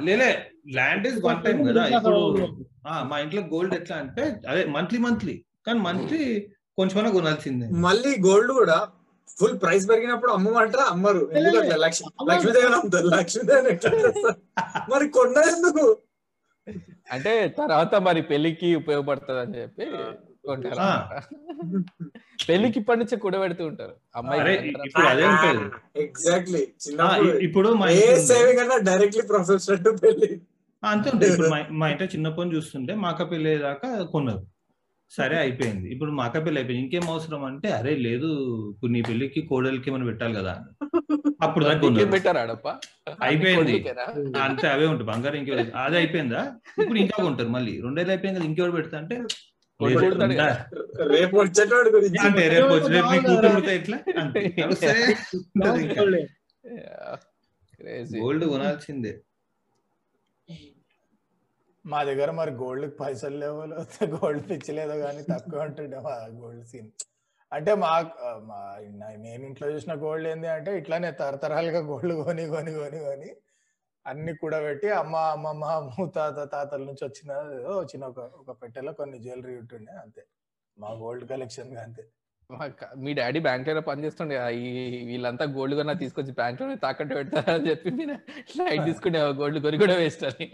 లేలే ల్యాండ్ ఇస్ వన్ టైం కదా. ఇప్పుడు మా ఇంట్లో గోల్డ్ ఎట్లా అంటే అదే మంత్లీ మంత్లీ కానీ మంత్లీ కొంచెమైనా కొనాల్సిందే. మళ్ళీ గోల్డ్ కూడా ఫుల్ ప్రైస్ పెరిగినప్పుడు అమ్మమంటారా? అమ్మరు. ఎందుకంటే లక్ష్మి లక్ష్మీదేవి అమ్ముతారు. లక్ష్మీదేవి? మరి కొన్న ఎందుకు అంటే తర్వాత మరి పెళ్ళికి ఉపయోగపడుతుంది అని చెప్పి కొంటారు. పెళ్ళికి ఇప్పటి నుంచే కూడబెడుతూ ఉంటారు. అమ్మాయి ఎగ్జాక్ట్లీ ఇప్పుడు మా ఏ. సేవింగ్ అన్నా డైరెక్ట్లీ ప్రొఫెసర్ పెళ్ళి అంతే ఉంటుంది. ఇప్పుడు మా- ఇంట్లో చిన్నప్పని చూస్తుంటే మా అక్క పెళ్ళి దాకా కొన్నారు. సరే అయిపోయింది. ఇప్పుడు మా అక్క పెళ్ళి అయిపోయింది. ఇంకేం అవసరం అంటే అరే లేదు ఇప్పుడు నీ పెళ్ళికి కోడలికి ఏమైనా పెట్టాలి కదా అప్పుడు దాకా అయిపోయింది. అంతే అవే ఉంటాయి బంగారం ఇంకే అది అయిపోయిందా? ఇప్పుడు ఇంకా కొంటారు మళ్ళీ. రెండేళ్ళు అయిపోయింది కదా ఇంకెవరు పెడతా అంటే. రేపు అంటే రేపు వచ్చి రేపు నీ కూతురు పుడితే ఎట్లా. గోల్డ్ కొనాల్సిందే. మా దగ్గర మరి గోల్డ్ పైసలు లేవు లేకపోతే గోల్డ్ పిచ్చి లేదో కానీ తక్కువ ఉంటుండే మా గోల్డ్ సీన్ అంటే మా మా నేను ఇంట్లో చూసిన గోల్డ్ ఏంది అంటే ఇట్లానే తరతరాలుగా గోల్డ్ కొని కొని కొని కొని అన్ని కూడా పెట్టి అమ్మ అమ్మమ్మ ముత్తాత తాతల నుంచి వచ్చిన ఏదో వచ్చిన ఒక ఒక పెట్టెలో కొన్ని జ్యువెలరీ ఉంటుండే అంతే. మా గోల్డ్ కలెక్షన్ అంతే. మీ డాడీ బ్యాంక్లో పనిచేస్తుండే వీళ్ళంతా గోల్డ్ కొన్నా తీసుకొచ్చి బ్యాంక్లో తాకట్టు పెడతారా అని చెప్పి మీరు లైట్ తీసుకునే గోల్డ్ కొని కూడా వేస్ట్ అని.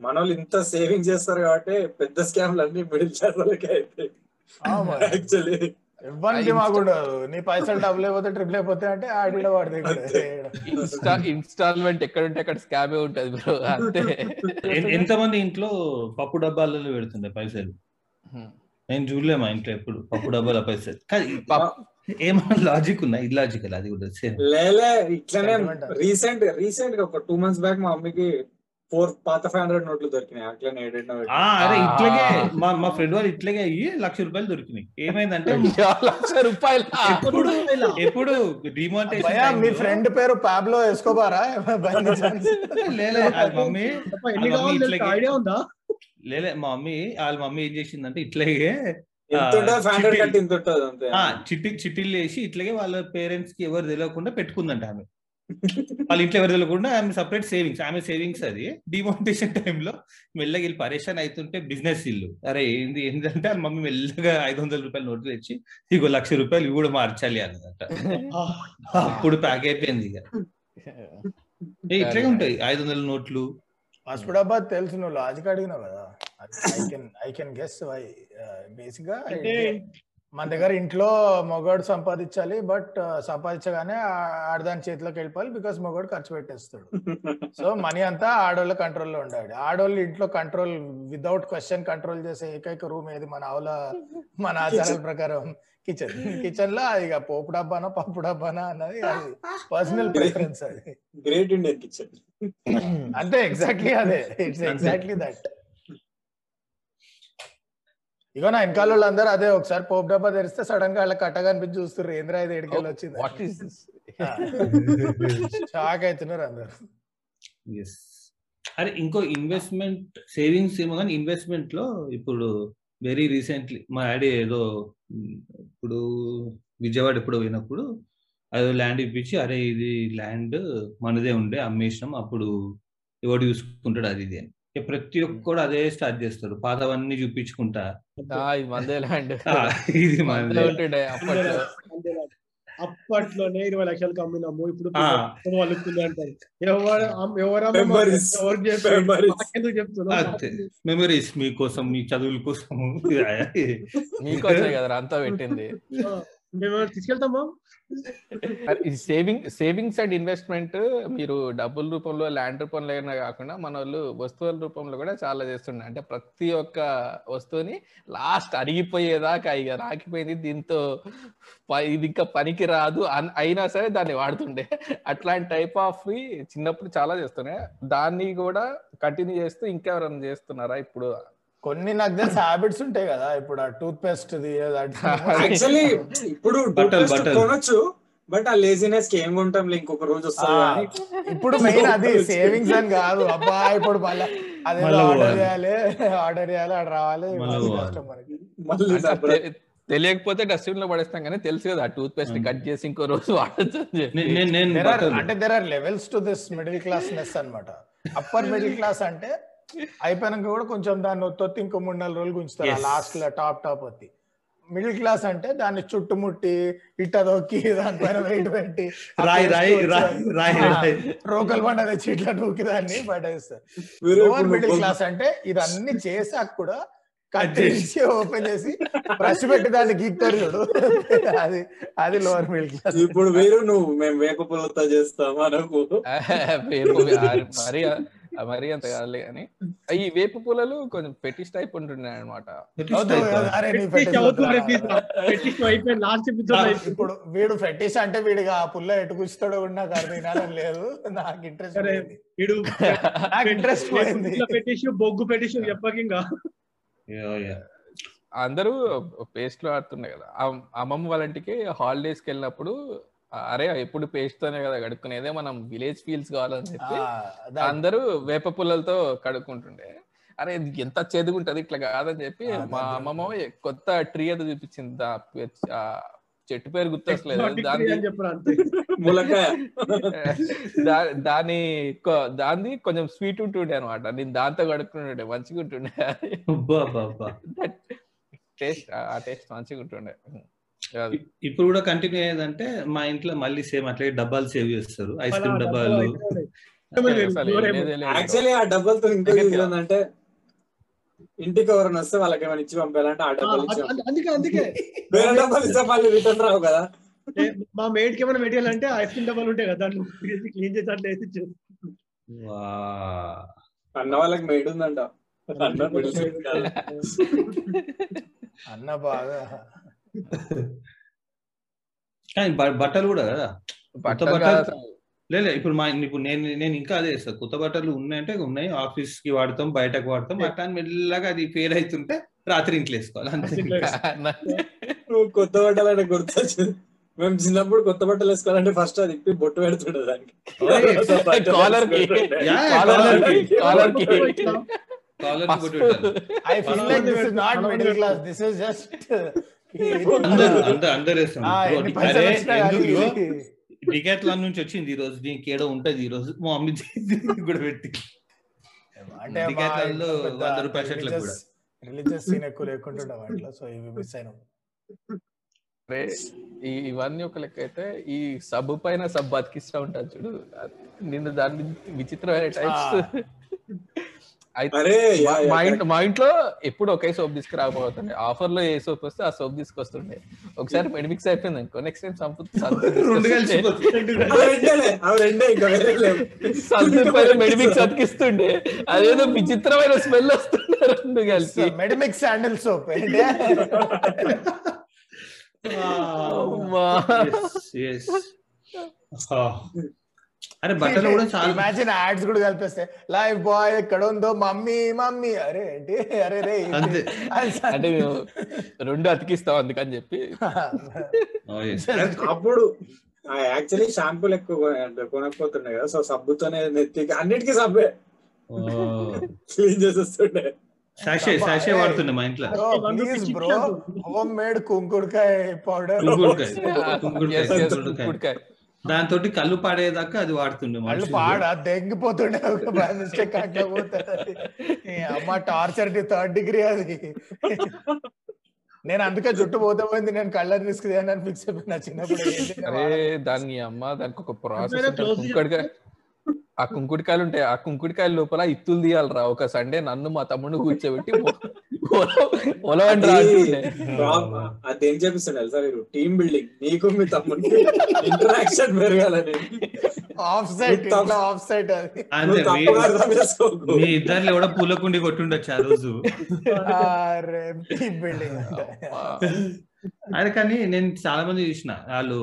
మనం ఇంత సేవింగ్ చేస్తారు కాబట్టి పెద్ద స్కామ్లు అన్ని మిడిల్ క్లాస్ వాళ్ళకే. యాక్చువల్లీ ఇవ్వని దిమాగ్ ఉండదు. నీ పైసలు డబ్బులు అయిపోతే ట్రిపుల్ అయిపోతే అంటే ఆడిడ వాడి. ఇన్స్టా ఇన్స్టాల్మెంట్ ఎక్కడ ఉంటే అక్కడ స్కామే ఉంటది బ్రో అంతే. ఎంతమంది ఇంట్లో పప్పు డబ్బాలలో పెడుతుండే పైసలు? నేను చూడలే మా ఇంట్లో ఎప్పుడు. పప్పు డబ్బాల పైసలు కానీ ఏమైనా లాజిక్ ఉందా? ఇల్లాజికల్ అది కూడా సేమ్ లేలే ఇట్లనే. రీసెంట్ రీసెంట్గా ఒక టూ మంత్స్ బ్యాక్ మా మమ్మీకి ఫోర్ పాత ఫైవ్ హండ్రెడ్ నోట్లు దొరికినాయి. అట్లనే అరే. ఇట్లాగే మా మా ఫ్రెండ్ వాళ్ళు ఇట్లాగే అయ్యి లక్ష రూపాయలు దొరికినాయి. ఏమైందంటే లక్ష రూపాయలు? ఎప్పుడు ఎప్పుడు భయ్యా మీ ఫ్రెండ్ పేరు పాబ్లో? లేలే వాళ్ళ మమ్మీ ఐడియా ఉందా? లేలే మా మమ్మీ వాళ్ళ మమ్మీ ఏం చేసిందంటే ఇట్లాగే చిట్టి- కట్టి ఇంత ఉంటుంది అంతే. ఆ చిట్టి చిట్టీలు వేసి ఇట్లాగే వాళ్ళ పేరెంట్స్కి ఎవరు తెలియకుండా పెట్టుకుందంట ఆమె. వాళ్ళ ఇంట్లో ఎవరు తెలియకుండా ఆమె సపరేట్ సేవింగ్స్ ఆమె సేవింగ్స్ అది. డిమానిటేషన్ టైంలో మెల్లగా వీళ్ళు పరేషాన్ అవుతుంటే బిజినెస్ ఇల్లు. అరే ఏంది ఏంటంటే వాళ్ళ మమ్మీ మెల్లగా ఐదు వందల రూపాయలు నోట్లు తెచ్చి ఇగో లక్ష రూపాయలు ఇవి కూడా మార్చాలి అన్నదంట. అప్పుడు ప్యాక్ అయిపోయింది ఇక. ఇట్లాగే ఉంటాయి ఐదు వందల నోట్లు. మస్కుడాబాద్ తెలుసు నువ్వు లాజిక్ అడిగినావు కదా. I can I can guess why బేసిక్గా మన దగ్గర ఇంట్లో మగవాడు సంపాదించాలి బట్ సంపాదించగానే ఆడదాని చేతిలోకి వెళ్ళిపోవాలి బికాస్ మగవాడు ఖర్చు పెట్టేస్తాడు. సో మనీ అంతా ఆడోళ్ళ కంట్రోల్లో ఉండాలి. ఆడోళ్ళు ఇంట్లో కంట్రోల్ వితౌట్ క్వశ్చన్ కంట్రోల్ చేసే ఏకైక రూమ్ ఏది? మన ఆవుల మన ఆచారాల ప్రకారం. కిచెన్. కిచెన్లో అది పోపు డబ్బానా పప్పు డబ్బానా అన్నది అది పర్సనల్ ప్రిఫరెన్స్ అది. గ్రేట్ ఇండియన్ కిచెన్ అంతే ఎగ్జాక్ట్లీ అదే. ఇట్స్ ఎగ్జాక్ట్లీ దట్ ఇగో నా వెనకాల వాళ్ళందరూ అదే ఒకసారి పోపు డబ్బా తెరిస్తే సడన్గా వాళ్ళ కట్ట కనిపించి చూస్తారు ఏంద్రా ఇది ఎడికెళ్ళి వచ్చింది వాట్ ఈస్ దిస్ షాక్ అవుతున్నారు అందరు. ఎస్ అరే ఇంకో ఇన్వెస్ట్మెంట్ సేవింగ్స్ ఏమో కానీ ఇన్వెస్ట్మెంట్లో ఇప్పుడు వెరీ రీసెంట్లీ మా డాడీ ఏదో ఇప్పుడు విజయవాడ ఎప్పుడు పోయినప్పుడు అదో ల్యాండ్ ఇప్పించి అరే ఇది ల్యాండ్ మనదే ఉండే అమ్మేసినాం అప్పుడు ఎవడు చూసుకుంటాడు అది ఇది అని. ప్రతి ఒక్కడు అదే స్టార్ట్ చేస్తాడు. పాతవన్నీ చూపించుకుంటా. ఇది అప్పట్లోనే ఇరవై లక్షలు అమ్మినాము ఇప్పుడు అంటారు. ఎవరు. మెమరీస్ మీకోసం మీ చదువుల కోసం. మీకోసమే కదా అంతా పెట్టింది. మేము సేవింగ్ సేవింగ్స్ అండ్ ఇన్వెస్ట్మెంట్ మీరు డబ్బుల రూపంలో ల్యాండ్ రూపంలో అయినా కాకుండా మన వాళ్ళు వస్తువుల రూపంలో కూడా చాలా చేస్తుండే. అంటే ప్రతి ఒక్క వస్తువుని లాస్ట్ అరిగిపోయేదాకా ఇక రాకిపోయింది. దీంతో ఇది ఇంకా పనికి రాదు అయినా సరే దాన్ని వాడుతుండే. అట్లాంటి టైప్ ఆఫ్ చిన్నప్పుడు చాలా చేస్తుండే. దాన్ని కూడా కంటిన్యూ చేస్తూ ఇంకా ఎవరైనా చేస్తున్నారా ఇప్పుడు? కొన్ని నాకు తెలిసి హ్యాబిట్స్ ఉంటాయి కదా. ఇప్పుడు ఆ టూత్ పేస్ట్ యాక్చువల్లీ ఇప్పుడు. కొనొచ్చు బట్ ఆ లేజినెస్కి ఏం కొంటాం ఇంకొక రోజు వస్తుంది ఇప్పుడు మెయిన్ అది సేవింగ్స్ అని కాదు. అబ్బా ఇప్పుడు మళ్ళీ అదే ఆర్డర్. చేయాలి ఆర్డర్ చేయాలి అక్కడ రావాలి మళ్ళా తెలియకపోతే డస్ట్బిన్లో పడేస్తాం కానీ తెలుసు కదా ఆ టూత్ పేస్ట్ కట్ చేసి ఇంకో రోజు వాడచ్చు అంటే there are levels to this middle classness అన్నమాట. అప్పర్ మిడిల్ క్లాస్ అంటే అయిపోయినాక కూడా కొంచెం దాన్ని ఒత్తొత్తి ఇంకో మూడు నాలుగు రోజులు ఉంచుతారు Yes. లాస్ట్లో టాప్ టాప్ వచ్చి మిడిల్ క్లాస్ అంటే దాన్ని చుట్టుముట్టి ఇట్ట దొక్కి దానిపైన వెయిట్ పెట్టి రోకల్ బండ తెచ్చి ఇట్లా నూకి దాన్ని పడేస్తారు మిడిల్ క్లాస్ అంటే ఇదన్నీ చేసాక కూడా కట్ చేసి. ఓపెన్ చేసి బ్రష్ పెట్టి దాన్ని గీక్తారు చూడు. అది అది లోవర్ మిడిల్ క్లాస్ ఇప్పుడు వేరు నువ్వు మేము వేప పుల్లతో చేస్తాం మనకు మరి మరి అంత కాదులే కానీ ఈ వేపు పూలలు కొంచెం పెటిష్ టైప్ ఉంటుండే అనమాట ఇప్పుడు వీడు ఫెటిష్ అంటే వీడిగా ఆ పుల్ల ఎటు నాకు అర్థం వినాలని లేదు. నాకు ఇంట్రెస్ట్ వీడు నాకు ఇంట్రెస్ట్ పోయింది. పెట్టేసి బొగ్గు పెట్టేసి చెప్పక ఇంకా అందరూ పేస్ట్లో ఆడుతుండే కదా. ఆ- అమ్మమ్మ వాళ్ళ ఇంటికి హాలిడేస్కి వెళ్ళినప్పుడు అరే ఎప్పుడు పేస్ట్ తోనే కదా కడుక్కునేదే మనం విలేజ్ ఫీల్స్ కావాలని చెప్పి అందరూ వేప పుల్లలతో కడుక్కుంటుండే. అరే ఎంత చెదుగుంటది ఇట్లా కాదని చెప్పి మా దాని- అమ్మమ్మ కొత్త ట్రీ అది చూపించింది. చెట్టు పేరు గుర్తొస్తలేదు. దాని కొ- దాన్ని కొంచెం స్వీట్ ఉంటుండే అనమాట నేను దాంతో కడుక్కుంటుండే మంచిగా ఉంటుండే టేస్ట్ ఆ టేస్ట్ మంచిగా ఉంటుండే ఇప్పుడు కూడా కంటిన్యూ అయ్యేదంటే మా ఇంట్లో మళ్ళీ సేమ్ అట్లే డబ్బాలు సేవ్ చేస్తారు. ఐస్ క్రీమ్ డబ్బాలు. యాక్చువల్లీ ఆ డబ్బులతో ఇంకో ఇంటికి ఎవరైనా వస్తే వాళ్ళకి ఏమైనా ఇచ్చి పంపాలంటే ఆ ఆ, డబ్బులు ఇచ్చి అందుకే అందుకే. వేరే డబ్బులు ఇస్తే మళ్ళీ రిటర్న్ రావు కదా. మా మేడ్కి ఏమైనా పెట్టాలంటే ఐస్ క్రీమ్ డబ్బాలు ఉంటాయి కదా దాంట్లో క్లీన్ చేసి అట్లా వేసి. అన్న వాళ్ళకి మెయిడ్ ఉందంట. అన్న బాగా. కానీ బట్టలు కూడా కదా? బట్టలు. లేదు ఇప్పుడు మా ఇప్పుడు నేను నేను ఇంకా అదే చేస్తాను కొత్త బట్టలు ఉన్నాయంటే ఉన్నాయి ఆఫీస్కి వాడతాం బయటకు వాడతాం అట్లా అని మెల్లగా అది ఫెయిల్ అవుతుంటే రాత్రి ఇంట్లో వేసుకోవాలి అంతే. నువ్వు కొత్త బట్టలు అంటే గుర్తొచ్చింది. మేము చిన్నప్పుడు కొత్త బట్టలు వేసుకోవాలంటే ఫస్ట్ అది ఇప్పి బొట్టు పెడుతుండే దానికి. Collar caller కాలర్కి. కి. కాలర్కి కాలర్కి కొట్టి పసుపు. పెట్టాలి. I feel like this is not middle class. This is just నుంచి వచ్చింది ఈ రోజు దీనికి ఏడో ఉంటది ఈ రోజు మా మమ్మీ కూడా పెట్టి. రిలీజియస్ సీన్ ఎక్కువ వాటిలో సో ఇవి మిస్ అయినాం. రే, ఈ ఇవన్నీ ఒక లెక్క అయితే ఈ సబ్ పైన సబ్ బతికిస్తా ఉంటారు చూడు. నిన్ను దాని విచిత్రమైన టైప్స్ మా- ఇంట్లో మా ఇంట్లో ఎప్పుడు ఒకే సోప్ తీసుకురాకపోతుండే ఆఫర్లో ఏ సోప్ వస్తే ఆ సోప్ తీసుకొస్తుండే ఒకసారి మెడిమిక్స్ అయిపోయింది అనుకో నెక్స్ట్ టైం సంతూర్ మెడిమిక్స్ అతికిస్తుండే. అదేదో విచిత్రమైన స్మెల్ వస్తుండే రెండు కలిసి. మెడిమిక్ శాండిల్ సోప్ ఏంటి? అరే బట్టలు కూడా చాలా ఇమాజిన్ యాడ్స్ కూడా కలిపేస్తే లైఫ్ బాయ్ ఎక్కడ ఉందో మమ్మీ మమ్మీ. అరే ఏంటి? అరే రే? అంతే. అంటే మేము రెండు అతికిస్తాం అందుకని చెప్పి. Oh. అప్పుడు యాక్చువల్లీ షాంపూలు ఎక్కువ కొనకపోతుండే కదా సో సబ్బుతోనే నెత్తికి అన్నిటికీ సబ్బే. Oh. క్లీన్ చేసేస్తుండే. సాషే సాషే వాడుతుండే మా ఇంట్లో. Bro please bro home made కుంకుడుకాయ powder కుంకుడుకాయ. కుంకుడుకాయ. దాంతో కళ్ళు పాడేదాకా అది వాడుతుండే మనుషులు. పాడ దెంగిపోతుండే మిస్టేక్ ఏ అమ్మ టార్చర్ థర్డ్ డిగ్రీ అది నేను అందుకే జుట్టు పోతే పోయింది నేను కళ్ళర్ రిస్క్ అని ఫిక్స్ అయిపోయినా చిన్నప్పుడు అరే. దానికి అమ్మ దానికి ఒక ప్రాసెస్ ఆ కుంకుడికాయలు ఉంటాయి ఆ కుంకుడికాయల లోపల ఇత్తులు తీయాలరా. ఒక సండే నన్ను మా తమ్ముడు కూర్చోబెట్టి అది చేపిస్తుండే తెలుసా మీరు టీమ్ బిల్డింగ్. నీకు మీ తమ్ముడికి ఇంటరాక్షన్ పెరగాలని. ఆఫ్ సైడ్ ఆఫ్ సైడ్ మీ- ఇద్దరిలో కూడా పూలకుండి కొట్టుండొచ్చు ఆ రోజు. అరే బిల్డింగ్ అదే కానీ నేను చాలా మంది చూసిన వాళ్ళు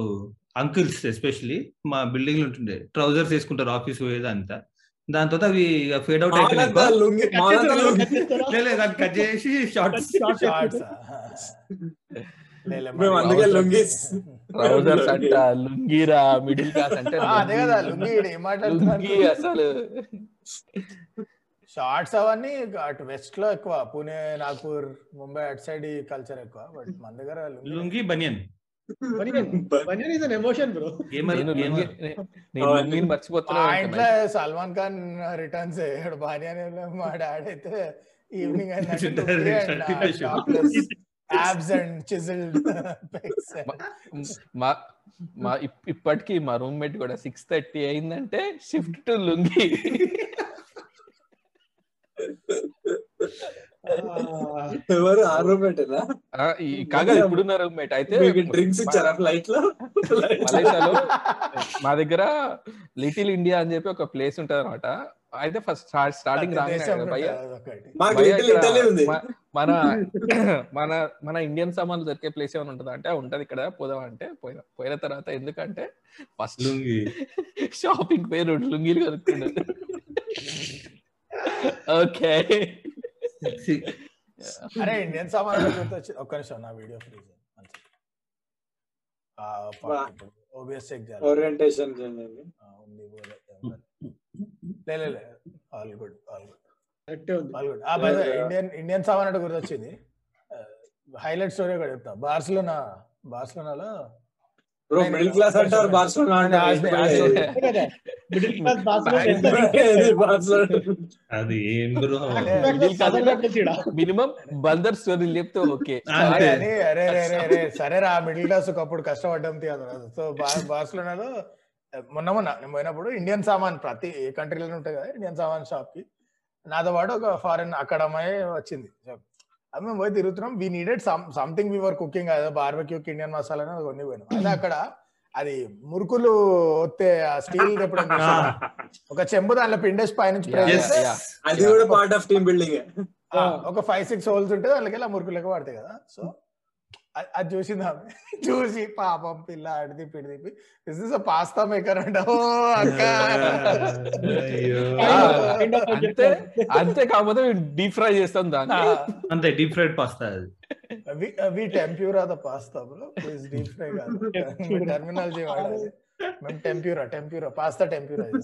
అంకుల్స్ ఎస్పెషల్లీ మా బిల్డింగ్లో ఉంటుండే. ట్రౌజర్స్ వేసుకుంటారు ఆఫీస్ పోయేదంతా. దాని తర్వాత అవి ఫేడ్ అవుట్ అయిపోయినాయి కట్ చేసి షార్ట్స్ ట్రౌజర్స్ అంట లుంగీరా మిడిల్ క్లాస్ అంటే అదే కదా లుంగి లుంగీ అసలు. షార్ట్స్ అవన్నీ అటు వెస్ట్లో ఎక్కువ పూణే నాగపూర్ ముంబై అటు సైడ్ ఈ కల్చర్ ఎక్కువ బట్ మన దగ్గర లుంగి లుంగి బనియన్. సల్మాన్ ఖాన్ రిటర్న్స్ భార్య మా డాడీ అయితే ఈవినింగ్ యాబ్స్ అండ్ చిజిల్డ్ మా మా ఇప్- ఇప్పటికీ మా రూమ్మేట్ కూడా సిక్స్ థర్టీ అయిందంటే షిఫ్ట్ టు లుంగి. ఎవరు? ఆ రూమ్ పెట్టినా ఆ, ఈ కాగా ఇప్పుడున్న రూమ్మేట్ అయితే మీకు డ్రింక్స్ ఇచ్చారా ఫ్లైట్లో మలేషియాలో మా దగ్గర లిటిల్ ఇండియా అని చెప్పి ఒక ప్లేస్ ఉంటది అనమాట అయితే ఫస్ట్ స్టార్టింగ్ మన మన మన ఇండియన్ సామాన్లు దొరికే ప్లేస్ ఏమైనా ఉంటుందా అంటే "ఆ, ఉంటది ఇక్కడ పోదాం అంటే పోయిన పోయిన తర్వాత ఎందుకంటే ఫస్ట్ లుంగి. షాపింగ్ పేరు లుంగీలు కొనుక్కున్నాడు. ఓకే. అరే ఇండియన్ సామాన్ ఒక్క నిమిషం నా వీడియో ఫ్రీజ్ ఓబిఎస్ చెక్ చేయాలి. ఓరియంటేషన్ ఉంది. లే లే, లే all good all good all good ఆ బై ఇండియన్ ఇండియన్ సామాన్ అంటే గుర్తొచ్చింది. హైలైట్ స్టోరీ కూడా చెప్తా. బార్సిలోనా బార్సిలోనాలో బ్రో మిడిల్ క్లాస్ అంటారు బార్సిలోనా మిడిల్ క్లాస్? అది ఏం బ్రో. మినిమం బందర్ స్టోరీలు చెప్తే ఓకే. అరే రే రే రే సరే రా మిడిల్ క్లాస్ ఒకప్పుడు కష్టపడ్డం తీయదు సో బార్సిలోనాలో మొన్న మొన్న నేను పోయినప్పుడు ఇండియన్ సామాన్ ప్రతి ఏ కంట్రీలో ఉంటాయి కదా ఇండియన్ సామాన్ షాప్కి. నాతో పాటు ఒక ఫారెన్ అక్కడ అమ్మాయి వచ్చింది. అది మేము పోయి తిరుగుతున్నాం. We needed something we were cooking అదే బార్బెక్యూక్ ఇండియన్ మసాలా అనేది కొన్ని పోయినాం. అదే అక్కడ అది మురుకులు వస్తే ఆ స్టీల్? ఒక చెంబు దాంట్లో పిండేసి పైనుంచి. అది కూడా పార్ట్ ఆఫ్ టీమ్ బిల్డింగ్ ఆ, ఒక ఫైవ్ సిక్స్ హోల్స్ ఉంటే దానికి ఇలా మురుకు లెక్క పడతాయి కదా. సో అది చూసింది ఆమె. చూసి పాపం పిల్ల అడి తిప్పి ఇటు తిప్పి దిస్ ఇస్ పాస్తా మేకర్ అంట. ఓ అక్క. అంతే. అంతే కాకపోతే డీప్ ఫ్రై చేస్తాం దాన్ని. అంతే డీప్ ఫ్రైడ్ పాస్తా అది. We tempura the pasta bro. Is deep fry కాదు. టెర్మినాలజీ వాడాలి. మేము టెంప్యూరా టెంప్యూరా పాస్తా టెంప్యూరా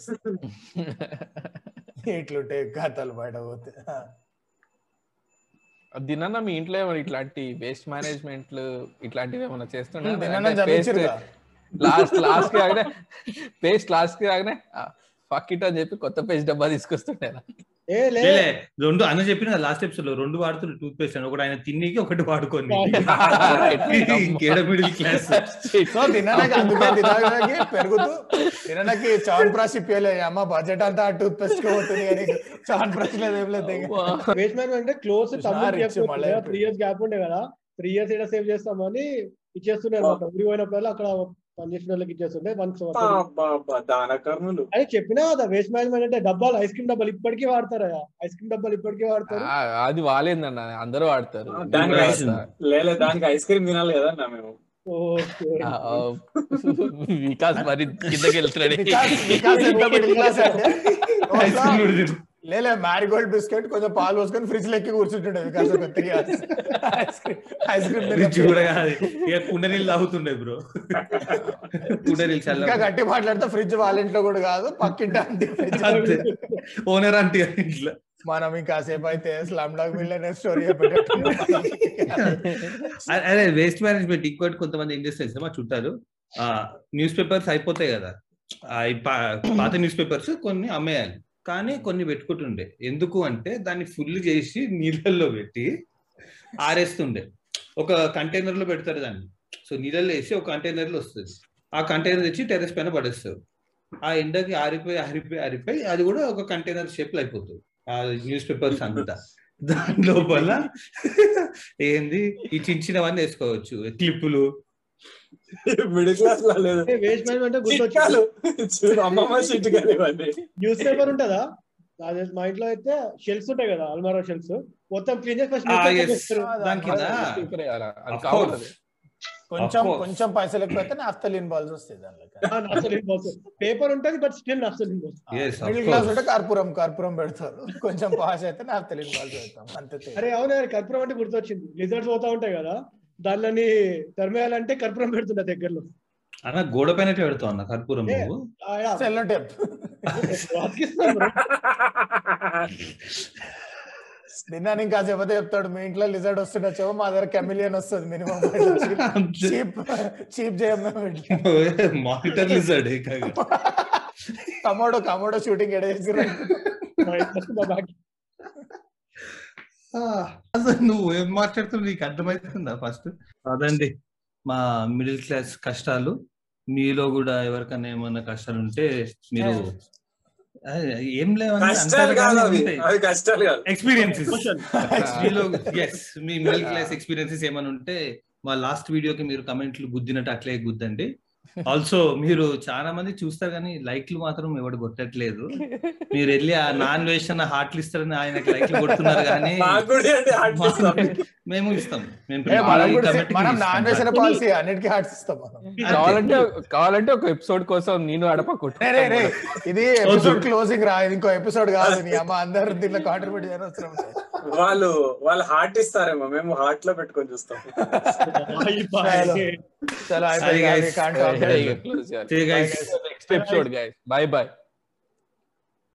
ఇట్లుంటాయి కథలు బయట పోతే దినన్న మీ ఇంట్లో ఏమైనా ఇట్లాంటి వేస్ట్ మేనేజ్మెంట్ ఇట్లాంటివి ఏమైనా జమించిరుగా లాస్ట్ లాస్ట్కి ఆగనే పేస్ట్ లాస్ట్కి ఆగనే ఫక్ ఇట్ అని చెప్పి కొత్త పేస్ట్ డబ్బా తీసుకొస్తుండే లేలే రెండు అన్న చెప్పిన లాస్ట్ ఎపిసోడ్లో రెండు వాడుతున్నారు టూత్ పేస్ట్ అని. ఒకటి ఆయన తిన్నికి ఒకటి వాడుకొని ఇంకేడ మిడిల్ క్లాస్. సో తినడానికి అందుకే తినడానికి పెరుగుతూ తినడానికి బ్రష్ ఇప్పలే. అమ్మ బడ్జెట్ అంతా టూత్ పేస్ట్ పోతుంది కానీ చావన్ బ్రష్ లేదు ఏం లేదు. వేస్ట్ మ్యాన్ అంటే క్లోజ్ త్రీ ఇయర్స్ గ్యాప్ ఉండే కదా త్రీ ఇయర్స్ ఇక్కడ సేవ్ చేస్తామని ఇచ్చేస్తున్నాయి అనమాట ఊరి పోయినప్పుడల్లా అక్కడ పనిచేసిన వాళ్ళకి ఇచ్చేస్తుండే వన్ దాన కర్ణులు అని చెప్పినా కదా వేస్ట్ మేనేజ్మెంట్ అంటే డబ్బాలు ఐస్ క్రీమ్ డబ్బాలు ఇప్పటికీ వాడతారు ఐస్ క్రీమ్ డబ్బాలు ఇప్పటికీ వాడతారు. ఆ, అది వాలేందన్న అందరూ వాడతారు. లేలే దానికి ఐస్ క్రీమ్ తినాలి కదా అన్న మేము. ఓకే. ఆ, ఆ, వికాస్ మరి కిందకి వెళ్తున్నాడు. లేలే మ్యారిగోల్డ్ బిస్కెట్ కొంచెం పాలు పోసుకొని ఫ్రిడ్జ్ లెక్కి కూర్చుంటుండే వికాస్ ఒక three ice cream ice cream fridge కూడా కాదు. ఇక కుండ నీళ్ళు తాగుతుండే బ్రో కుండ నీళ్ళు ఇంకా చల్ల గట్టి మాట్లాడితే ఫ్రిడ్జ్ వాళ్ళ ఇంట్లో కూడా కాదు పక్కింటి అంటే ఓనర్ అంటే ఇంట్లో. మనం ఇంకాసేపు అయితే స్లమ్ డాగ్ మిల్లనే స్టోరీ అదే వేస్ట్ మేనేజ్మెంట్ ఇంకోటి కొంతమంది ఏం చేస్తారు మా చుట్టాలు ఆ న్యూస్ పేపర్స్ అయిపోతాయి కదా. పాత న్యూస్ పేపర్స్ కొన్ని అమ్మేయాలి. కానీ కొన్ని పెట్టుకుంటుండే. ఎందుకు అంటే దాన్ని ఫుల్ చేసి నీళ్ళల్లో పెట్టి ఆరేస్తుండే. ఒక కంటైనర్లో పెడతారు దాన్ని. సో నీళ్ళల్లో వేసి ఒక కంటైనర్లో వస్తుంది. ఆ కంటైనర్ తెచ్చి టెరెస్ పైన పడేస్తారు. ఆ ఎండకి ఆరిపోయి ఆరిపోయి ఆరిపోయి అది కూడా ఒక కంటైనర్ షేప్లో అయిపోతుంది. ఆ న్యూస్ పేపర్స్ అంతా. దాని లోపల ఏంది? ఈ చిన్న చిన్నవన్నీ వేసుకోవచ్చు. క్లిప్పులు మిడిల్ క్లాస్లో లేదు వేస్ట్ మేనేజ్మెంట్ చూడు అమ్మమ్మ చిట్కాలు ఇవన్నీ. న్యూస్ పేపర్ ఉంటుందా? అదే మా ఇంట్లో అయితే షెల్ఫ్స్ ఉంటాయి కదా అల్మారా షెల్ఫ్స్ మొత్తం క్లీన్ చేసి అది కావాలి. కొంచెం. కొంచెం పైసలు ఎక్కువైతే నాఫ్తలిన్ బాల్స్ వస్తాయి boss. పేపర్ ఉంటుంది but still. Yes, of middle class. ఉంటే కర్పూరం కర్పూరం పెడతారు. కొంచెం పాస్ అయితే నాఫ్తలిన్ బాల్స్ పెడతాం. అంతే. అరే అవును కర్పూరం అంటే గుర్తొచ్చింది. లిజర్డ్స్ పోతా ఉంటాయి కదా. దానిని తరిమేయాలంటే కర్పూరం పెడుతుండే దగ్గరలో. అన్న గోడ పైన పెడతావు అన్న కర్పూరం. నువ్వు. తిన్నాను ఇంకా చెప్తాడు మీ ఇంట్లో లిజర్డ్ వస్తుండొచ్చు మా దగ్గర కెమిలియన్ వస్తుంది మినిమం చీప్ చీప్ చేయం monitor lizard komodo komodo shooting ఎడేసి ఇంట్లో మా back. అసలు నువ్వు ఏం మాట్లాడుతున్నావు? నీకు అర్థమవుతుందా ఫస్ట్ అదండి మా మిడిల్ క్లాస్ కష్టాలు. మీలో కూడా ఎవరికైనా ఏమైనా కష్టాలు ఉంటే మీరు ఏం లేవని కాదు ఎక్స్పీరియన్సెస్. మీలో ఎస్ మీ మిడిల్ క్లాస్ ఎక్స్పీరియన్సెస్ ఏమైనా ఉంటే మా లాస్ట్ వీడియోకి మీరు కమెంట్లు గుద్దినట్టు అట్లే గుద్దండి. ఆల్సో మీరు చాలా మంది చూస్తారు కానీ లైక్లు మాత్రం ఎవడు కొట్టట్లేదు. మీరు వెళ్ళి ఆ నాన్ వేషన్ హార్ట్లు ఇస్తారని ఆయనకి లైక్లు కొడుతున్నారు కానీ. మేము ఇస్తాం. కావాలంటే కావాలంటే ఒక ఎపిసోడ్ కోసం నేను అడప ఇది ఎపిసోడ్ క్లోజింగ్ రా ఇది ఇంకో ఎపిసోడ్ కాదు నీ అమ్మ అందరు దీంట్లో కాంట్రిబ్యూట్ చేయని అవసరం లేదు. వాళ్ళు వాళ్ళు హార్ట్ ఇస్తారేమో మేము హార్ట్లో పెట్టుకొని చూస్తాం. చలో yeah, yeah, yeah. See you guys. Next episode, guys. Bye bye.